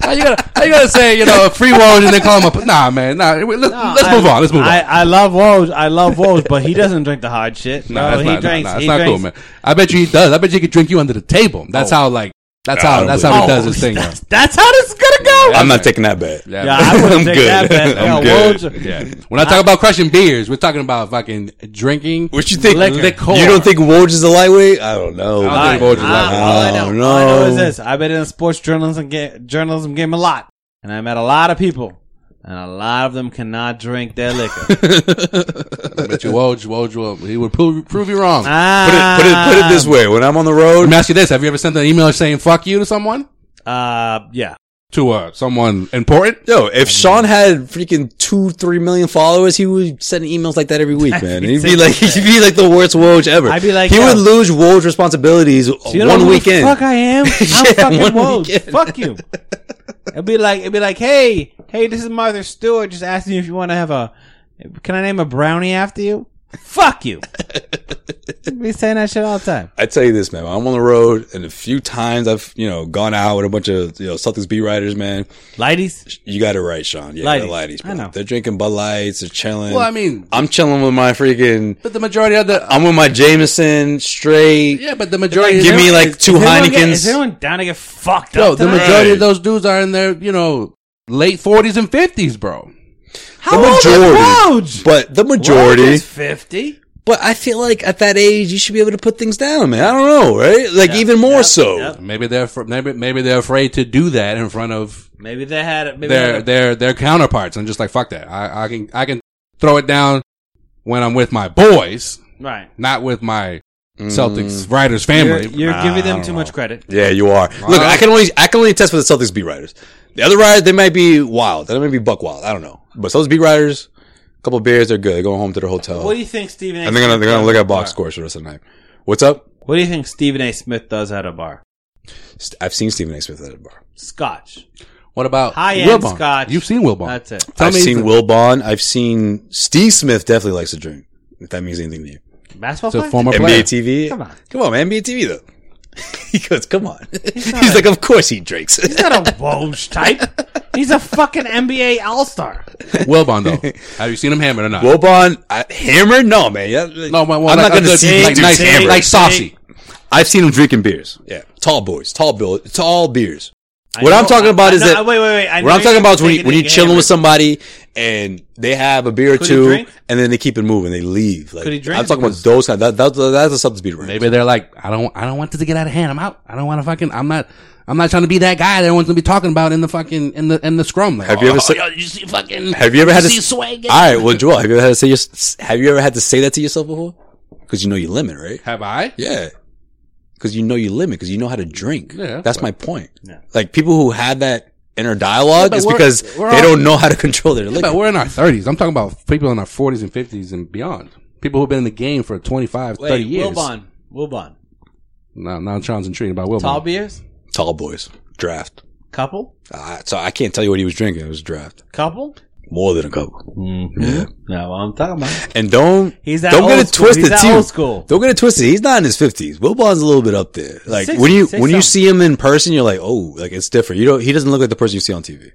How you gotta how you gotta say you know free Woj and then call him a nah man nah let's, let's I- move on let's move on. I, I love Woj. I love Woj, but he doesn't drink the hard shit. No, No, that's he not, drinks. nah, nah, it's he not drinks. cool, man. I bet you he does. I bet you he could drink you under the table. That's oh. how like that's how that's how he does his thing. That's, that's how this is gonna go. I'm not taking that bet. Yeah, Yeah, I wouldn't I'm take good. that bet. I'm Yeah, good. Woj- yeah. When I talk about crushing beers, we're talking about fucking drinking. What you think? Liquor. Liquor. You don't think Woj is a lightweight? I don't know. I don't think Woj is I- like that. all I know, Oh, all I know is no. this: I've been in the sports journalism ga- journalism game a lot, and I met a lot of people, and a lot of them cannot drink their liquor. I bet you Woj, Woj will he would prove, prove you wrong. ah, Put it, put it, put it this way. When I'm on the Let road, me ask you this: Have you ever sent an email saying "fuck you" to someone? Uh, yeah. To uh, someone important? yo, if Sean had freaking two, three million followers, he would send emails like that every week, man. He'd be like, he'd be like the worst Woj ever. I'd be like, he yo. would lose Woj responsibilities So you know one who weekend. The fuck I am. I'm Yeah, fucking one Woj. weekend. Fuck you. It'd be like it'd be like, hey, hey, this is Martha Stewart. Just asking you if you want to have a. Can I name a brownie after you? Fuck you. I'd be saying that shit all the time. I tell you this, man. I'm on the road, and a few times I've, you know, gone out with a bunch of, you know, Celtics beat writers, man. Lighties, You got it right, Sean. Yeah, Lighties. they're lighties, bro. I know. They're drinking Bud Lights, they're chilling. Well, I mean, I'm chilling with my freaking. but the majority of the I'm with my Jameson straight. yeah, but the majority Give me them- like two Is anyone get- Heinekens. Is anyone down to get fucked Yo, up? No, the majority Right. of those dudes are in their, you know, late forties and fifties, bro. How the old is majority. Woj? But the majority. is fifty. But I feel like at that age, you should be able to put things down, man. I don't know, right? Like even more Yep, so. yep. Maybe they're fr- maybe maybe they're afraid to do that in front of Maybe they had it. Maybe their they had their their counterparts and just like fuck that. I, I can I can throw it down when I'm with my boys, right. not with my Mm. Celtics writers You're, family. you're Nah, giving them too know. much credit. Yeah, you are. Look, I can only I can only test for the Celtics beat writers. The other writers, they might be wild. They might be buck wild. I don't know. But those beat writers, a couple beers, they're good. They're going home to their hotel. What do you think Stephen A. and they're gonna Smith they're gonna look a at box bar? scores for the rest of the night. What's up? What do you think Stephen A. Smith does at a bar? I've seen Stephen A. Smith at a bar. Scotch. What about High-end Wilbon? scotch. You've seen Wilbon. That's it. Tell I've seen the- Will Bond. I've seen Steve Smith. Definitely likes to drink. If that means anything to you. Basketball It's a player? former NBA player. TV. Come on. come on, man. NBA TV though. he goes, come on. He's, like, of course he drinks. He's not a Woj type. He's a fucking NBA All Star. Wilbon though. Have you seen him hammered or not? Wilbon, I, uh, hammered? No, man. Yeah, no, well, well, I'm like not gonna see like dudes nice, hammered. like saucy. I've seen him drinking beers. Yeah, tall boys, tall bill, tall beers. I what know- I'm talking about I is know- that wait, wait, wait. I what know I'm talking about is when you, when you're chilling hammered. with somebody and they have a beer or Could he two drink? and then they keep it moving, they leave. Like, Could he drink? I'm talking about those kind. That, that, that's a substance beer. Maybe they're like, I don't, I don't want this to get out of hand. I'm out. I don't want to fucking. I'm not. I'm not trying to be that guy that everyone's gonna be talking about in the fucking in the in the scrum. Like, Have you ever oh, said- yo, you see fucking? Have you ever had to? see s- swag? All right, well, Joel, have you ever had to say? Your, have you ever had to say that to yourself before? Because you know your limit, right? Have I? Yeah. Because you know your limit. Because you know how to drink. Yeah, That's but- my point. Yeah. Like people who had that inner dialogue but is because we're they all- don't know how to control their Yeah, liquor. but we're in our 30s. I'm talking about people in our 40s and 50s and beyond. People who've been in the game for 25, 30 Wait, years. Wilbon. Wilbon. No, now I'm trying to treat about Wilbon. Tall beers? Tall boys draft. Couple? Uh, so I can't tell you what he was drinking. It was draft. Couple? More than a couple. Mm-hmm. Yeah. No, I'm talking about. And don't He's that don't get it school. twisted too. old school. Don't get it twisted. He's not in his fifties. Wilbon's a little bit up there. Like 60, when you when you see him in person, you're like, oh, like it's different. You don't. He doesn't look like the person you see on TV.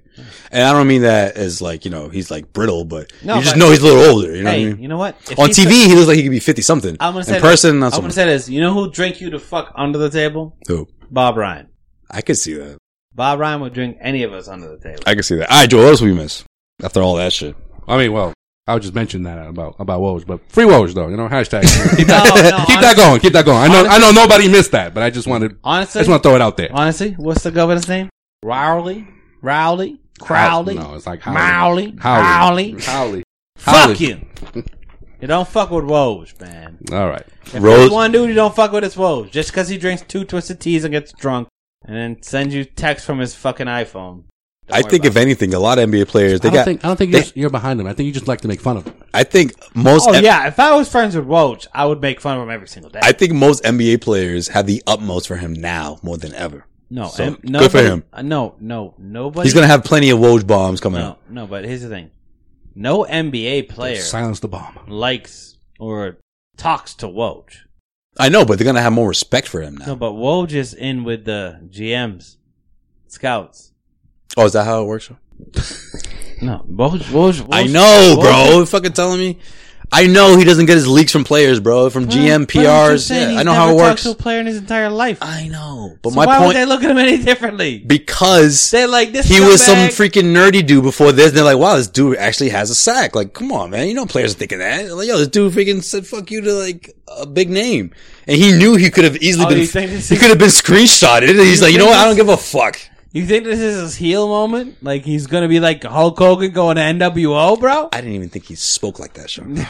And I don't mean that as like you know he's like brittle, but No, you just but- know he's a little older. You know hey, what I mean? you know what? If on TV, the- he looks like he could be fifty something. I'm gonna say in person, this. I'm gonna say this. You know who drink you the fuck under the table? Who? Bob Ryan. I could see that. Bob Ryan would drink any of us under the table. I could see that. All right, Joel. What else we miss after all that shit? I mean, well, I would just mention that about about Woj, but free Woj though. You know, hashtag. Keep that, no, keep that going. Keep that going. I know. I know nobody missed that, but I just wanted. Honestly, I just want to throw it out there. Honestly, what's the governor's name? Rowley? Rowley? Crowley? No, it's like Mowley? Hawley. Hawley? Hawley. Fuck you. You don't fuck with Woj, man. All right. If Rose- there's one dude you don't fuck with, it's Woj. Just because he drinks two twisted teas and gets drunk, and then sends you text from his fucking iPhone. Don't I think about if anything, a lot of NBA players they I got. think I don't think they- you're, you're behind him. I think you just like to make fun of him. I think most. Oh M- yeah, if I was friends with Woj, I would make fun of him every single day. I think most NBA players have the utmost for him now more than ever. no, So, em- good for him. uh, no, no, nobody. He's gonna have plenty of Woj bombs coming no, out. no. No, but here's the thing: no NBA player Silence the bomb. likes or talks to Woj. I know, but they're gonna have more respect for him now. No, but Woj is in with the GMs, scouts. Oh, is that how it works? No, Woj I know, bro. You fucking telling me. I know he doesn't get his leaks from players, bro. From GM, But I'm just PRs. Yeah, I know how it works. To a player in his entire life. I know, but So my why would point they look at him any differently? because They're like this. he was some freaking nerdy dude before this. They're like, wow, this dude actually has a sack. Like, come on, man. You know, players are thinking that. Like, yo, this dude freaking said fuck you to like a big name, and he knew he could have easily Oh, been. He could have been screenshotted. And he's like, you know what? I don't give a fuck. You think this is his heel moment? Like he's gonna be like Hulk Hogan going to NWO, bro? I didn't even think he spoke like that, Sean.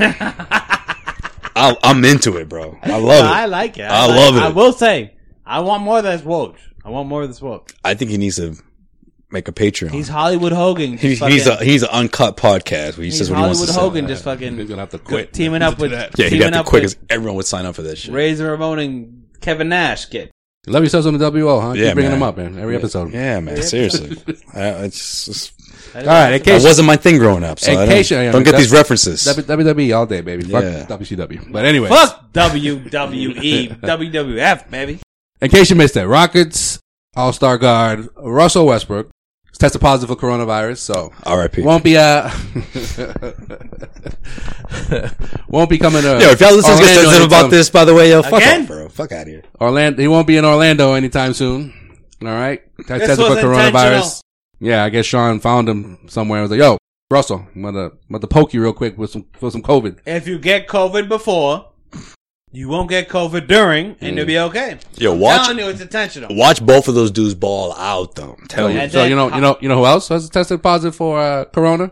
I, I'm into it, bro. I love it. I like it. I like- love it. I will say, I want more of this Woj. I want more of this Woj. I think he needs to make a Patreon. He's Hollywood Hogan. He, just he's a he's an uncut podcast where he he's says what he wants Hollywood to say. Hogan, just fucking He's gonna have to quit. teaming up with Yeah, he teaming got the up quickest. with Everyone would sign up for that shit. Razor Ramon and Kevin Nash. Get You love yourselves on the WO, huh? Yeah, Keep bringing man. them up, man. Every episode. Yeah, man. Seriously, I, uh, it's just, All right. In that wasn't my thing growing up. So in I case you- don't, yeah, don't get these references. WWE all day, baby. Yeah. WCW. But anyway, fuck WWE, WWF, baby. in case you missed it, Rockets All Star guard Russell Westbrook is tested positive for coronavirus, so R.I.P. won't be uh won't be coming to. Yo, if y'all listen to Orlando sensitive about this, by the way, yo, fuck Again? off, bro. Fuck out of here. Orlando, he won't be in Orlando anytime soon. All right, Test- This tested was for coronavirus. Yeah, I guess Sean found him somewhere. I was like, "Yo, Russell, I'm gonna, I'm gonna poke you real quick with some with some COVID." If you get COVID before, you won't get COVID during, and Mm. you'll be okay. Yo, I'm watch telling you, it's intentional. watch both of those dudes ball out, though. I'm telling And you, So you know, you know, you know who else has tested positive for uh, corona?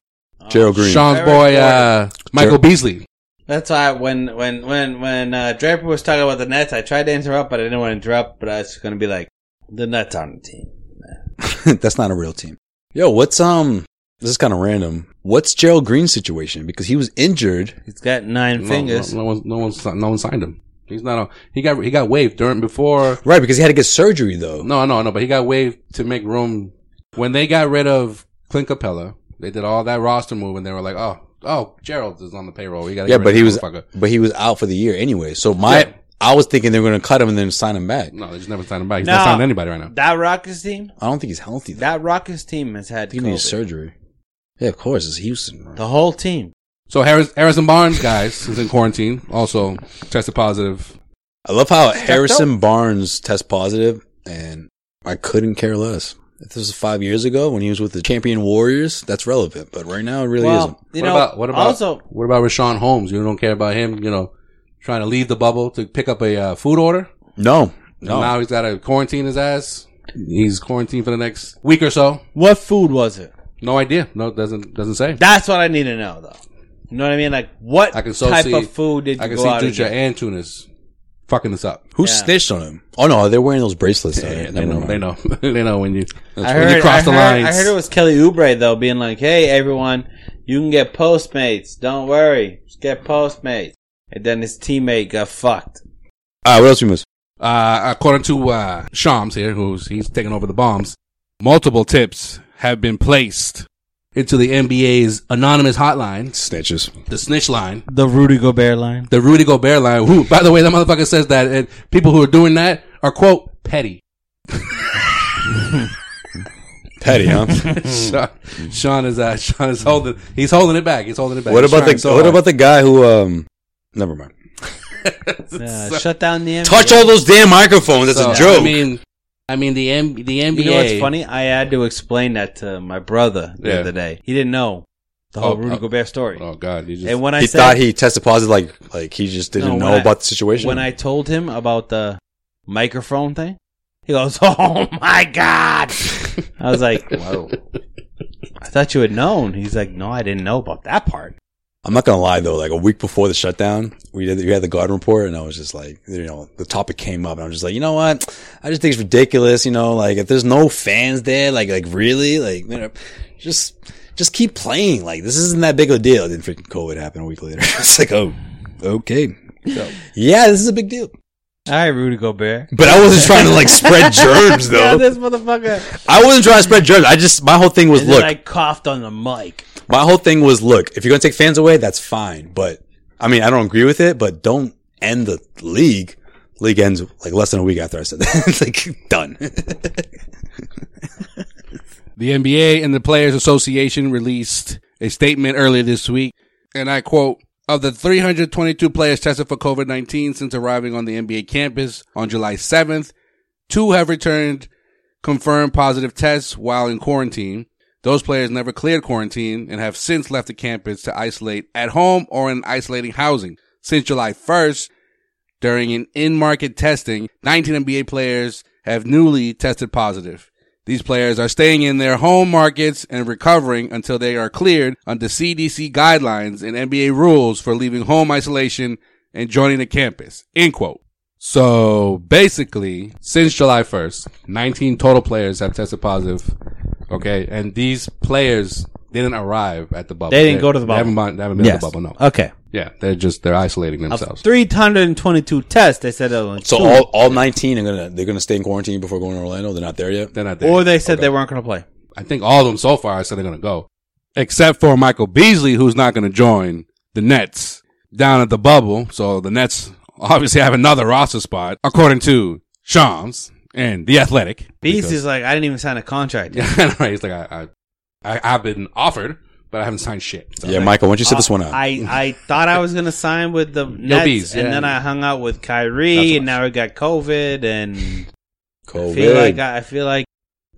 Gerald Green. Sean's Very boy, uh, Michael Ger- Beasley. That's why when when when when uh, Draper was talking about the Nets, I tried to interrupt, but I didn't want to interrupt. But I was going to be like, the Nets on the team. That's not a real team. Yo, what's um? This is kind of random. What's Gerald Green's situation? Because he was injured. He's got nine No, fingers. No, no one, no one, no one signed him. He's not. A, he got he got waived during before. Right, because he had to get surgery though. No, no, no. But he got waived to make room when they got rid of Clint Capela. They did all that roster move, and they were like, "Oh, oh, Gerald is on the payroll. We got Yeah, but he was, but he was out for the year anyway. So my, Yeah. I was thinking they were going to cut him and then sign him back. No, they just never signed him back. He's No. not signing anybody right now. That Rockets team, I don't think he's healthy. Though. that Rockets team has had He needs surgery. Yeah, of course. It's Houston. bro. The whole team. So Harris, Harrison Barnes, guys, is in quarantine. Also tested positive. I love how Harrison Barnes test positive, and I couldn't care less. If this was five years ago when he was with the champion Warriors, that's relevant. But right now, it really well, isn't. you what know, about what about also what about Richaun Holmes? You don't care about him? You know, trying to leave the bubble to pick up a uh, food order. No, no. Now he's got to quarantine his ass. He's quarantined for the next week or so. what food was it? No idea. No, doesn't doesn't say. That's what I need to know, though. You know what I mean? Like, what I can so type see- of food did you I can go see out and Ducha get? and Tunis fucking this up. Who Yeah. snitched on him? Oh no, they're wearing those bracelets. though. they Never know. mind. They know. they know when you I when heard, you cross I, the heard, lines. I heard it was Kelly Oubre though, being like, "Hey, everyone, you can get Postmates. Don't worry, just get Postmates." And then his teammate got fucked. All right, what else we miss? Uh, according to uh, Shams here, who's he's taking over the bombs. multiple tips have been placed into the NBA's anonymous hotline, Snitches. the snitch line, The Rudy Gobert line. the Rudy Gobert line. Who, by the way, that motherfucker says that and people who are doing that are quote petty. Petty, huh? Sean, Sean is uh, Sean is holding. He's holding it back. He's holding it back. what He's about the trying so What hard. about the guy who? um Never mind. Yeah, shut down the NBA. Touch all those damn microphones. That's So, a joke. I mean, I mean the M- the NBA. You know what's funny? I had to explain that to my brother the Yeah. other day. He didn't know the whole Oh, Rudy oh. Gobert story. Oh God, you just and when I he said, thought he tested positive, like like he just didn't No, when know I- about the situation. when I told him about the microphone thing, he goes, "Oh my god!" I was like, "Whoa." I thought you had known. He's like, no, I didn't know about that part. I'm not gonna lie though, like a week before the shutdown, we did we had the Garden report, and I was just like, you know, the topic came up, and I was just like, you know what, I just think it's ridiculous, you know, like if there's no fans there, like like really, like you know, just just keep playing, like this isn't that big of a deal. Then freaking COVID happened a week later. it's like, oh, okay, yeah, this is a big deal. All right, Rudy Gobert. But I wasn't trying to like spread germs though. Yeah, though. this motherfucker. I wasn't trying to spread germs. I just my whole thing was And look. then I coughed on the mic. My whole thing was, look, if you're going to take fans away, that's fine. But I mean, I don't agree with it, but don't end the league. League ends like less than a week after I said that. it's like done. The NBA and the Players Association released a statement earlier this week, and I quote, of the 322 players tested for COVID-19 since arriving on the NBA campus on July 7th, two have returned confirmed positive tests while in quarantine. Those players never cleared quarantine and have since left the campus to isolate at home or in isolating housing. Since July 1st, during an in-market testing, 19 NBA players have newly tested positive. These players are staying in their home markets and recovering until they are cleared under CDC guidelines and NBA rules for leaving home isolation and joining the campus. End quote. So basically, since July 1st, 19 total players have tested positive. Okay. And these players didn't arrive at the bubble. They didn't go to the They haven't, bubble. they haven't been Yes. to the bubble, no. Okay. Yeah. They're just, they're isolating themselves. 322 tests, they said only so two. all, all 19 are gonna they're gonna stay in quarantine before going to Orlando. They're not there yet. They're not there. Or they said Okay. they weren't going to play. I think all of them so far said they're going to go, except for Michael Beasley, who's not going to join the Nets down at the bubble. So the Nets obviously have another roster spot, according to Shams and the Athletic. Beasley's like, I didn't even sign a contract. Yeah, right. He's like, I, I, I, I've been offered, but I haven't signed shit. So Yeah, Michael, why don't you sit uh, this one up? I, I thought I was going to sign with the Nets, Bees, and yeah. then I hung out with That's Kyrie, and now we got COVID, and COVID. I feel like I, I feel like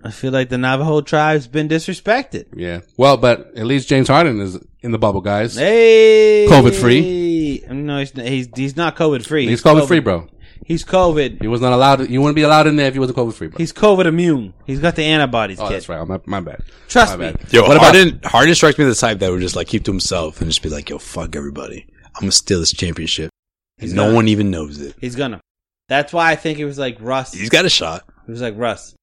I feel like the Navajo tribe's been disrespected. Yeah. Well, but at least James Harden is in the bubble, guys. Hey, COVID free? No, he's he's, he's not COVID free. He's COVID free, bro. He's COVID. He was not allowed. To, you wouldn't be allowed in there if he wasn't COVID free, bro. He's COVID immune. He's got the antibodies, oh, kid. that's right. Oh, my, my bad. Trust My me. bad. Yo, What about- Harden, Harden strikes me as the type that would just like keep to himself and just be like, yo, fuck everybody. I'm gonna steal this championship. And He's no not. one even knows it. He's gonna. That's why I think it was like Russ. He's got a shot. It was like Russ.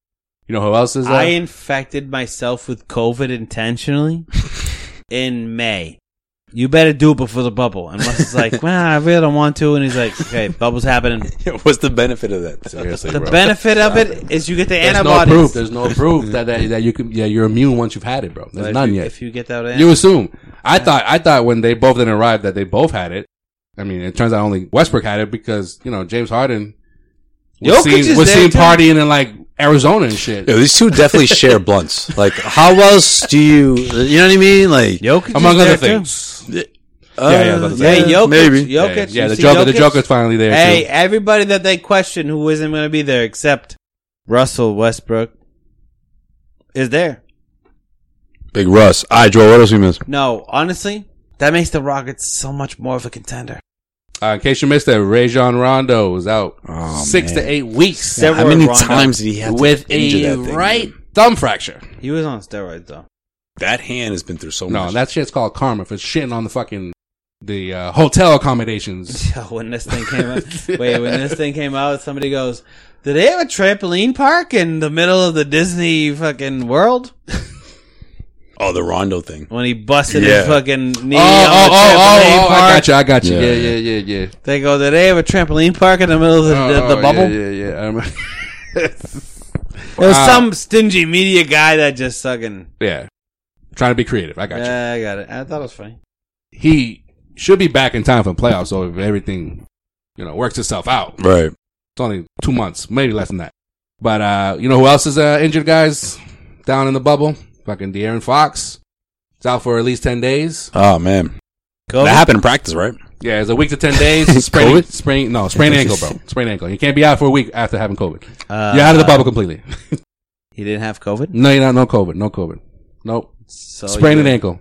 You know who else is? Uh, I infected myself with COVID intentionally in May. You better do it before the bubble. And Russ is like, well, I really don't want to. And he's like, okay, bubble's happening. What's the benefit of that? Seriously, The bro. benefit of it is you get the There's antibodies. no proof. There's no proof that, that that you can. Yeah, you're immune once you've had it, bro. But There's if none you, yet. If you get that, You assume. I thought. I thought when they both didn't arrive that they both had it. I mean, it turns out only Westbrook had it because you know James Harden was Jokic seen, is was there, seen too. partying and like Arizona and shit. Yo, these two definitely share blunts. Like, how else do you, you know what I mean? Like, Jokic Among other there, too. things. uh, Yeah, yeah, about to Hey, say. Jokic, maybe. Jokic, Yeah, yeah, the see Joker. The Jokic? Joker's finally there Hey, too. everybody that they question who isn't going to be there except Russell Westbrook is there. Big Russ. All right, Joel, what else we miss? No, honestly, that makes the Rockets so much more of a contender. Uh, in case you missed it, Rajon Rondo was out Oh, six man. to eight weeks Steroid How many Rondo. times did he have to with injure a that thing? right man? thumb fracture. He was on steroids though. That hand has been through so No, much. No, that shit's called karma for shitting on the fucking the uh, hotel accommodations. Yeah, when this thing came out, wait, when this thing came out, somebody goes, "Did they have a trampoline park in the middle of the Disney fucking world?" Oh, the Rondo thing. When he busted Yeah. his fucking knee Oh, on oh, the oh, trampoline oh, oh, park. I got you, I got you. Yeah. Yeah, yeah, yeah, yeah. They go, "Did they have a trampoline park in the middle of the, the, Oh, the oh, bubble?" Yeah, yeah, yeah. I remember- It was some stingy media guy that just fucking. Yeah. Trying to be creative. I got you. Yeah, I got it. I thought it was funny. He should be back in time for the playoffs. So if everything, you know, works itself out, Right. it's only two months, maybe less than that. But uh, you know who else is uh, injured, guys? Down in the bubble, fucking De'Aaron Fox. It's out for at least ten days. Oh man, Covid? that happened in practice, right? Yeah, it's a week to ten days. Sprain, COVID? sprain, no, sprain ankle, bro. Sprain ankle. You can't be out for a week after having COVID. Uh, You're out of the bubble completely. He didn't have COVID. no, you're not. No COVID. No COVID. Nope. So Sprained an ankle.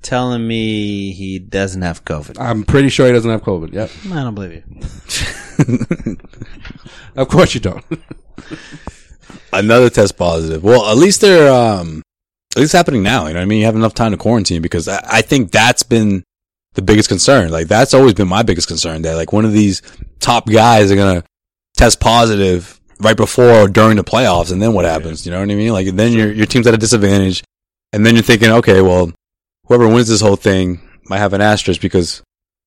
Telling me he doesn't have COVID. I'm pretty sure he doesn't have COVID. Yep. I don't believe you. Of course you don't. Another test positive. Well, at least they're um, at least happening now. You know what I mean? You have enough time to quarantine because I, I think that's been the biggest concern. Like that's always been my biggest concern that like one of these top guys are gonna test positive right before or during the playoffs, and then what happens? You know what I mean? Like then your your team's at a disadvantage, and then you're thinking, okay, well, whoever wins this whole thing might have an asterisk because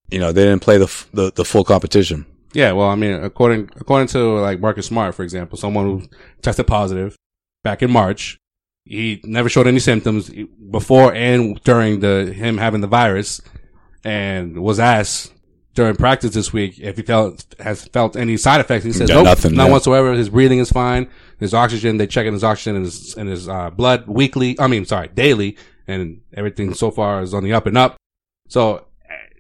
you know they didn't play the f- the, the full competition. yeah. Well, I mean, according according to like Marcus Smart, for example, someone who tested positive back in March, he never showed any symptoms before and during the him having the virus, and was asked during practice this week if he felt has felt any side effects. He says Yeah, nope, nothing, none yeah. whatsoever. His breathing is fine. His oxygen, they checking his oxygen and his and his uh, blood weekly. I mean, sorry, daily, and everything so far is on the up and up. So,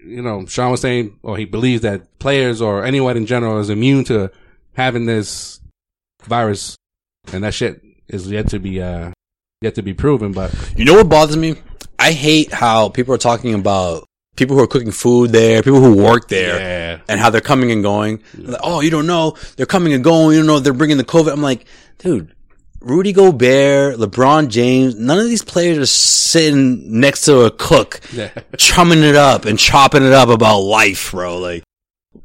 you know, Sean was saying, or he believes that players or anyone in general is immune to having this virus, and that shit is yet to be uh yet to be proven. But You know what bothers me? I hate how people are talking about people who are cooking food there, people who work there, yeah, and how they're coming and going. Like, oh, you don't know. They're coming and going. You don't know they're bringing the COVID. I'm like, dude, Rudy Gobert, LeBron James, none of these players are sitting next to a cook, Yeah. chumming it up and chopping it up about life, bro. Like,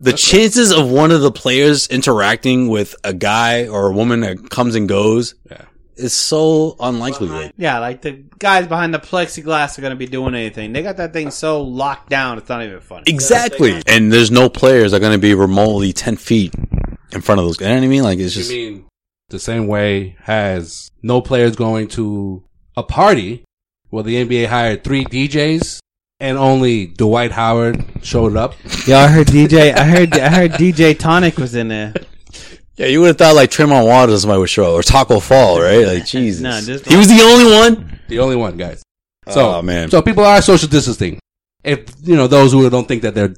the chances of one of the players interacting with a guy or a woman that comes and goes Yeah. Is so unlikely. dude. Yeah, like the guys behind the plexiglass are going to be doing anything. They got that thing so locked down, it's not even funny. Exactly. And there's no players that are going to be remotely 10 feet in front of those. You know what I mean? Like, it's you just. mean the same way has no players going to a party where the NBA hired three DJs and only Dwight Howard showed up. Yeah, I heard DJ. I heard. I heard DJ Tonic was in there. Yeah, you would have thought like Tremont Waters or somebody would show or Taco Fall, right? Like, Jesus. No, just- he was the only one? The only one, guys. So, Oh, man. So people are social distancing. If you know those who don't think that they're,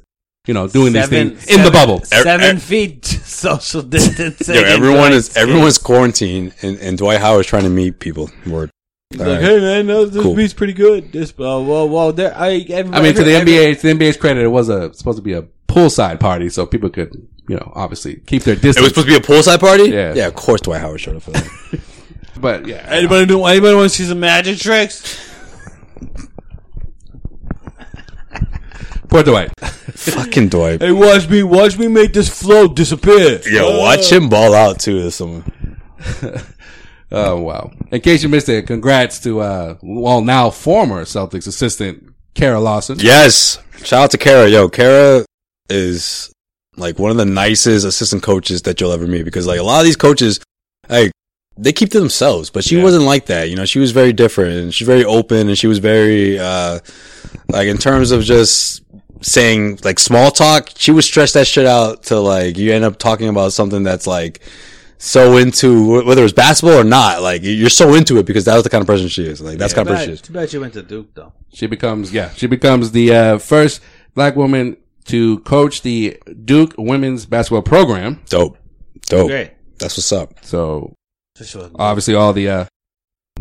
you know, doing Seven- these things in the seven- bubble. Seven feet social distancing. Yo, everyone is everyone's quarantined, and, and Dwight Howard's trying to meet people. Word. He's All like, right. hey man, no, this Cool. beat's pretty good. This, uh, well, whoa, there. I, I mean, to the every- NBA, to the NBA's credit, it was a supposed to be a poolside party, so people could, you know, obviously keep their distance. It was supposed to be a poolside party? Yeah. Yeah, of course Dwight Howard showed up for that. but yeah, Anybody do? Anybody want to see some magic tricks? poor Dwight. Fucking Dwight. Hey, watch me, watch me make this float disappear. Yo, watch him ball out too this summer. Oh wow! In case you missed it, congrats to uh, well now former Celtics assistant Kara Lawson. Yes. Shout out to Kara. Yo, Kara is like one of the nicest assistant coaches that you'll ever meet because like a lot of these coaches, like they keep to themselves, but she Yeah. wasn't like that. You know, she was very different and she's very open and she was very, uh, like in terms of just saying like small talk, she would stretch that shit out to like you end up talking about something that's like so into whether it's basketball or not. Like you're so into it because that was the kind of person she is. Like that's the kind of person she is. Too bad she went to Duke though. She becomes yeah, she becomes the uh, first black woman to coach the Duke women's basketball program. Dope. Dope. Great. That's what's up. So sure. obviously all the uh,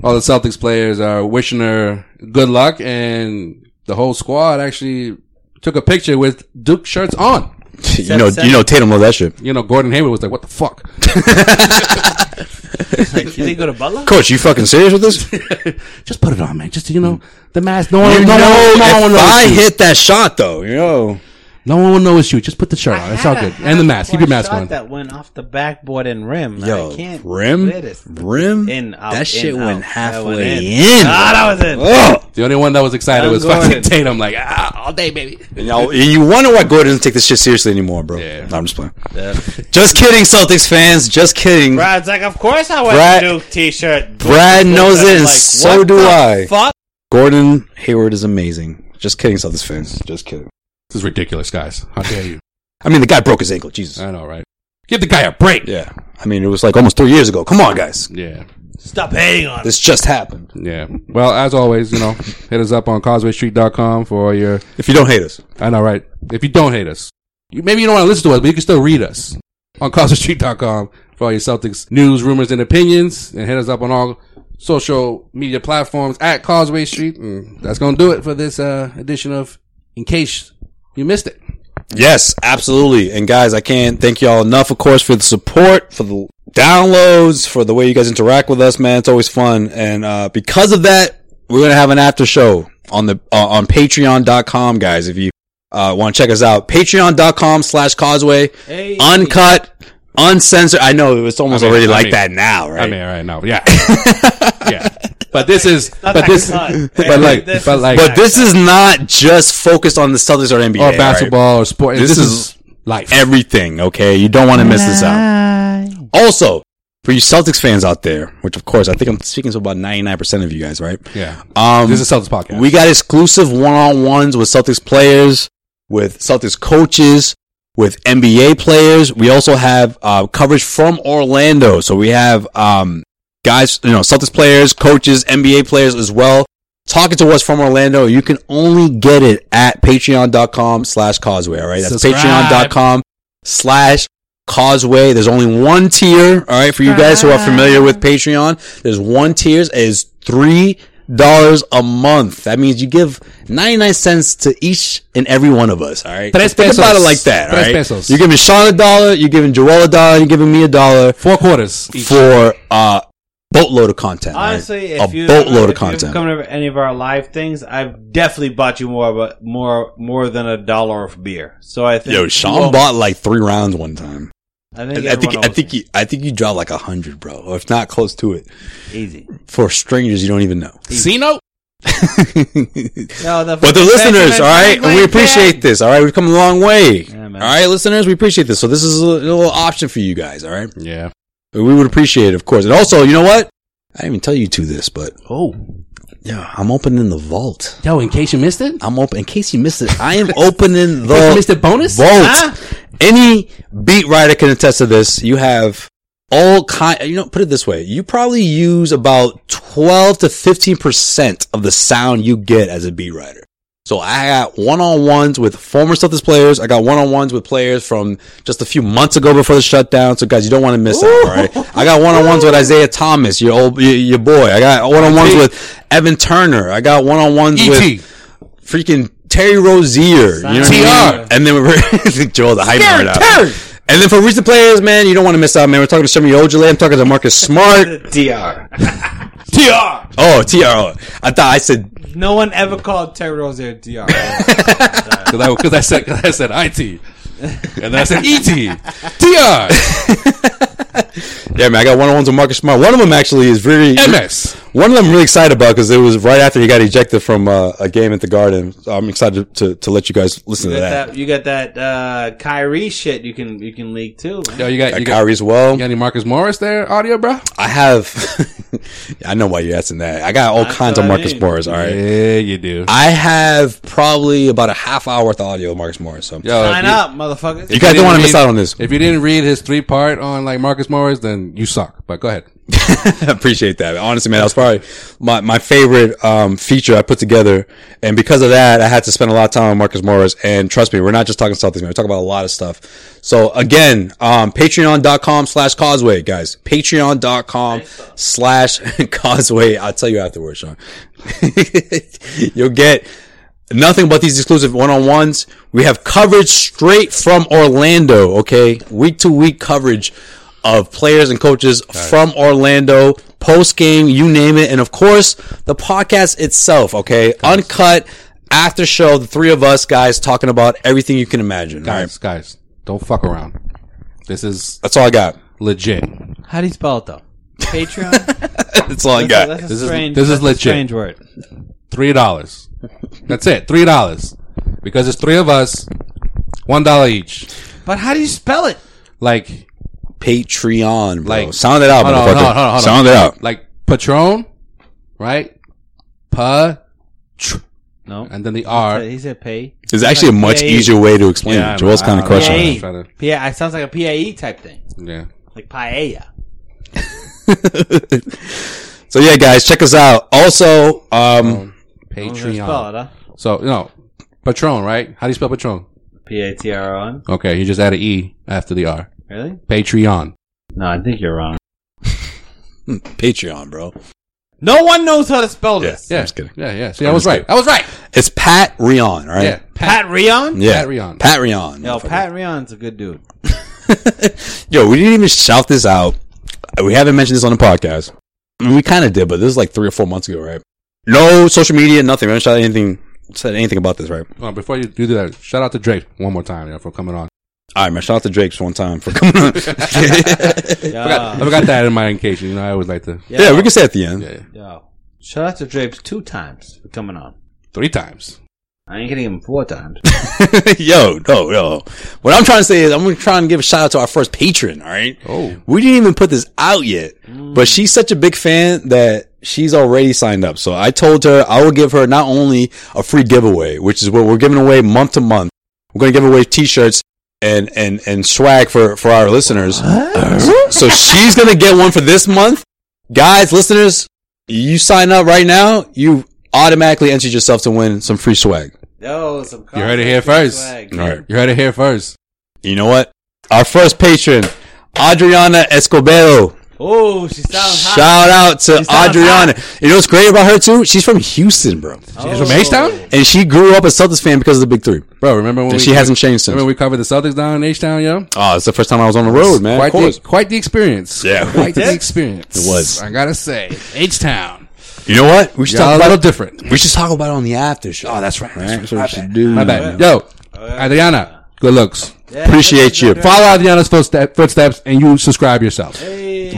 all the Celtics players are wishing her good luck, and the whole squad actually took a picture with Duke shirts on. you know, you know, Tatum knows that shit. You know, Gordon Hayward was like, "What the fuck?" like, you didn't go to Butler? Coach, you fucking serious with this? Just put it on, man. Just you know, the mask. No one, You no know, one, no if one knows I you. hit that shot though, you know, No one will know it's you. Just put the shirt on. It's all good. And the mask. Keep your mask on. That went off the backboard and rim. Yo, I can't rim, rim. In, out, that shit in, went out. halfway went in. Ah, that was it. Oh. The only one that was excited Young was Gordon. fucking Tatum. Like, ah, all day, baby. And y'all, you wonder why Gordon doesn't take this shit seriously anymore, bro. Yeah. No, I'm just playing. Just kidding, Celtics fans. Just kidding. Brad's like, of course I wear Brad- the new T-shirt. Brad knows it, and Like, so do I. Fuck. Gordon Hayward is amazing. Just kidding, Celtics fans. Just kidding. This is ridiculous, guys. How dare you? I mean, the guy broke his ankle. Jesus. I know, right? Give the guy a break. Yeah. I mean, it was like almost three years ago. Come on, guys. Yeah. Stop hating on. This just happened. Yeah. Well, as always, you know, hit us up on causewaystreet.com for all your. If you don't hate us, I know, right? If you don't hate us, you, maybe you don't want to listen to us, but you can still read us on causewaystreet.com for all your Celtics news, rumors, and opinions. And hit us up on all social media platforms at Causeway Street. And that's going to do it for this uh, edition of In Case You Missed It. Yes, absolutely. And guys, I can't thank y'all enough, of course, for the support, for the downloads, for the way you guys interact with us, man. It's always fun. And, uh, because of that, we're going to have an after show on the, uh, on patreon.com, guys. If you, uh, want to check us out, patreon.com slash causeway, Hey. uncut, uncensored. I know it's almost I mean- already I like mean- that now, right? I mean, right now, yeah, yeah. But this is, Not but this, cut. but like, This but is- like, but this is not just focused on the Celtics or NBA. or right? basketball or sport. This This, is is life. everything. Okay, you don't want to miss this out. Also, for you Celtics fans out there, which of course I think I'm speaking to about 99% of you guys, right? Yeah. Um, This is Celtics podcast. we got exclusive one-on-ones with Celtics players, with Celtics coaches, with NBA players. We also have uh, coverage from Orlando. So we have um, guys, you know, Celtics players, coaches, NBA players as well. Talking to us from Orlando, you can only get it at patreon.com slash causeway. All right. That's Subscribe. patreon.com slash causeway. There's only one tier. All right. For you guys who are familiar with Patreon, there's one tier is three dollars a month. That means you give 99 cents to each and every one of us. All right. Tres Think about it pesos. like that. All Tres right. pesos. You're giving Sean a dollar. You're giving Joel a dollar. You're giving me a dollar Four quarters. each. for uh boatload of content. Honestly, a if you boatload if of content. you've come to any of our live things, I've definitely bought you more, but more more than a dollar of beer. So I think Yo, Sean won't- bought like three rounds one time. I I think think I think, I think you I think you dropped like a hundred, bro, or if not close to it. easy. For strangers you don't even know. C note. No, the But the listeners, all right, and we appreciate that. this. All right, we've come a long way. Yeah, all right, listeners, we appreciate this. So this is a little, a little option for you guys. All right, Yeah. we would appreciate it, of course. And also, you know what? I didn't even tell you two this, but Oh. Yeah, I'm opening the vault. Yo, in case you missed it, I'm open. In case you missed it, I am opening the missed it bonus. vault. Huh? Any beat writer can attest to this. You have all kind, you know, put it this way. You probably use about 12 to 15% of the sound you get as a beat writer. So I got one-on-ones with former Celtics players. I got one-on-ones with players from just a few months ago before the shutdown. So guys, you don't want to miss out, all right? I got one-on-ones with Isaiah Thomas, your old, your, your boy. I got one-on-ones with Evan Turner. I got one-on-ones with freaking Terry Rozier. You know what I mean? And then we're Joel the hype man right now. And then for recent players, man, you don't want to miss out, man. We're talking to Semi Ojeleye. I'm talking to Marcus Smart. Dr. TR. Oh, TR. Oh, I thought I said, No one ever called Terry Rozier Dr. Because I, 'cause I said, cause I said IT. And then I said ET. DR. yeah, man, I got one on ones with Marcus Smart. One of them actually is very, MS. one of them I'm really excited about because it was right after he got ejected from uh, a game at the Garden. So I'm excited to, to let you guys listen You to that. that. You got that uh, Kyrie shit. You can you can leak too. Man. Yo, you got, Got you got, Kyrie as well. you got any Marcus Morris there, audio, bro? I have, I know why you're asking that. I got all That's kinds what of I Marcus mean. Morris. All right. Yeah, you do. I have probably about a half hour worth of audio of Marcus Morris. So Yo, Sign you- up, motherfuckers. you guys don't want to miss out on this. If you didn't read his three part on like Marcus Morris, then you suck. But go ahead. I appreciate that. Honestly, man, that was probably my, my favorite um, feature I put together. And because of that, I had to spend a lot of time on Marcus Morris. And trust me, we're not just talking Celtics, man. We're talking about a lot of stuff. So again, um, patreon.com slash causeway, guys. Patreon.com slash causeway. I'll tell you afterwards, Sean. You'll get nothing but these exclusive one-on-ones. We have coverage straight from Orlando, okay? Week to week coverage of players and coaches from Orlando, post game, you name it. And of course, the podcast itself, okay? Uncut, after show, the three of us guys talking about everything you can imagine. all right? Guys, guys, don't fuck around. This is That's all I got. legit. How do you spell it though? Patreon. That's all I got. a, that's a This is- strange. this is that's a legit. strange word. Three dollars. That's it. Three dollars. Because it's three of us. One dollar each. But how do you spell it? Like Patreon, bro. Like- sound it out, hold on, motherfucker. hold on, hold on, hold on. sound it out. like Patron, right? Pa No. and then the R. He said pay. There's actually a much PAE. easier way to explain Yeah, it. know. Joel's kind I of know. crushing PAE. it. Trying to- Yeah, it sounds like a PAE type thing, Yeah. like paella. So yeah, guys, check us out. Also, um, I'm spell Patreon. it, huh? So, no. Patron, right? How do you spell Patron? P A T R O N. Okay, you just add an E after the R. Really? Patreon. No, I think you're wrong. Patreon, bro. No one knows how to spell Yeah, this. Yeah. I'm just kidding. Yeah, yeah. See, I I'm was just right. I was right. It's Pat Rion, right? Yeah. Pat Rion. Yeah. Pat Rion. Pat Rion. Yo, motherfucker. Pat Rion's a good dude. Yo, we didn't even shout this out. We haven't mentioned this on the podcast. I mean, we kind of did, but this is like three or four months ago, right? No social media, nothing. We haven't shout anything, said anything about this, right? Oh, before you do that, shout out to Drake one more time, you know, for coming on. All right, man. Shout out to Drake's one time for coming on. I forgot, I forgot that in my occasion. You know, I always like to. yeah, we can say at the end. Yeah, Yo, shout out to Drapes two times for coming on. three times. I ain't getting him four times. yo, no, no. What I'm trying to say is I'm going to try and give a shout out to our first patron, all right? Oh. We didn't even put this out yet, mm. but she's such a big fan that she's already signed up. So I told her I will give her not only a free giveaway, which is what we're giving away month to month. We're going to give away t-shirts and, and, and swag for, for our listeners. So she's going to get one for this month. Guys, listeners, you sign up right now, you automatically entered yourself to win some free swag. Yo, some You heard it here first. swag. All right. You heard it here first. You know what? Our first patron, Adriana Escobedo. Oh, she sounds hot. Shout out to She sounds Adriana. You know what's great about her too? She's from Houston, bro. Oh. She's from H-Town? And she grew up a Celtics fan because of the Big Three. Bro, remember when And we, she hasn't changed since. Remember we covered the Celtics down in H-Town, yo? Oh, it's the first time I was on the road, man. Quite of course. the, quite the experience. Yeah. Quite the experience. It was. I gotta say. H-Town. You know what? We should Y'all talk a about little different. We should talk about it on the after show. Oh, that's right. That's right. That's what My we should do. My bad. Yo, Adriana, good looks. Appreciate you. Follow Adriana's footstep, footsteps and you subscribe yourself.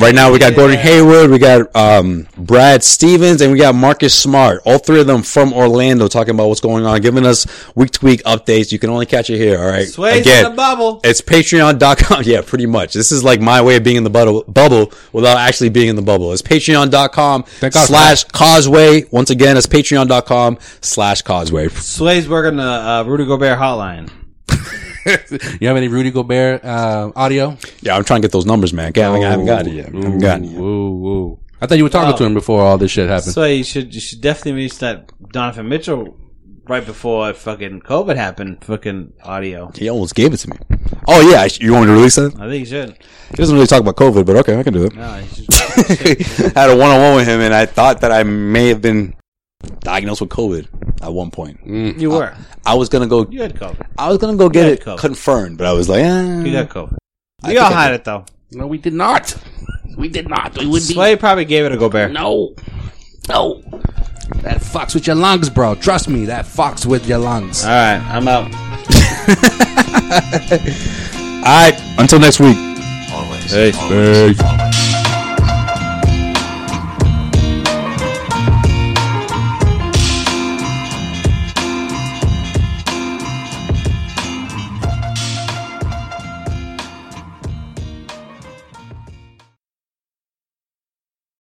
Right now, we got Gordon Hayward, we got um, Brad Stevens, and we got Marcus Smart. All three of them from Orlando, talking about what's going on, giving us week to week updates. You can only catch it here. All right. Sways in the bubble. It's Patreon.com. Yeah, pretty much. This is like my way of being in the bubble, bubble without actually being in the bubble. It's Patreon.com slash Causeway. Once again, it's Patreon.com slash Causeway. Sway's working the uh, Rudy Gobert hotline. You have any Rudy Gobert uh, audio? Yeah, I'm trying to get those numbers, man. I haven't, I haven't got it yet. I haven't gotten it yet. Woo, woo. I thought you were talking Oh. to him before all this shit happened. So you should you should definitely reach that Donovan Mitchell right before fucking COVID happened. Fucking audio. He almost gave it to me. Oh, yeah. You want me to release that? I think you should. He doesn't really talk about COVID, but okay, I can do it. No, you should. I had a one on one with him, and I thought that I may have been diagnosed with COVID at one point. you were. I was gonna go. You had COVID. I was gonna go get had it COVID. confirmed, but I was like, eh. You got COVID. I We all think I had it though. no, we did not. We did not. We would be. Sway probably gave it a Gobert. No. No. That fucks with your lungs, bro. Trust me, that fucks with your lungs. All right, I'm out. All right. Until next week. Always. Hey. Always. Always.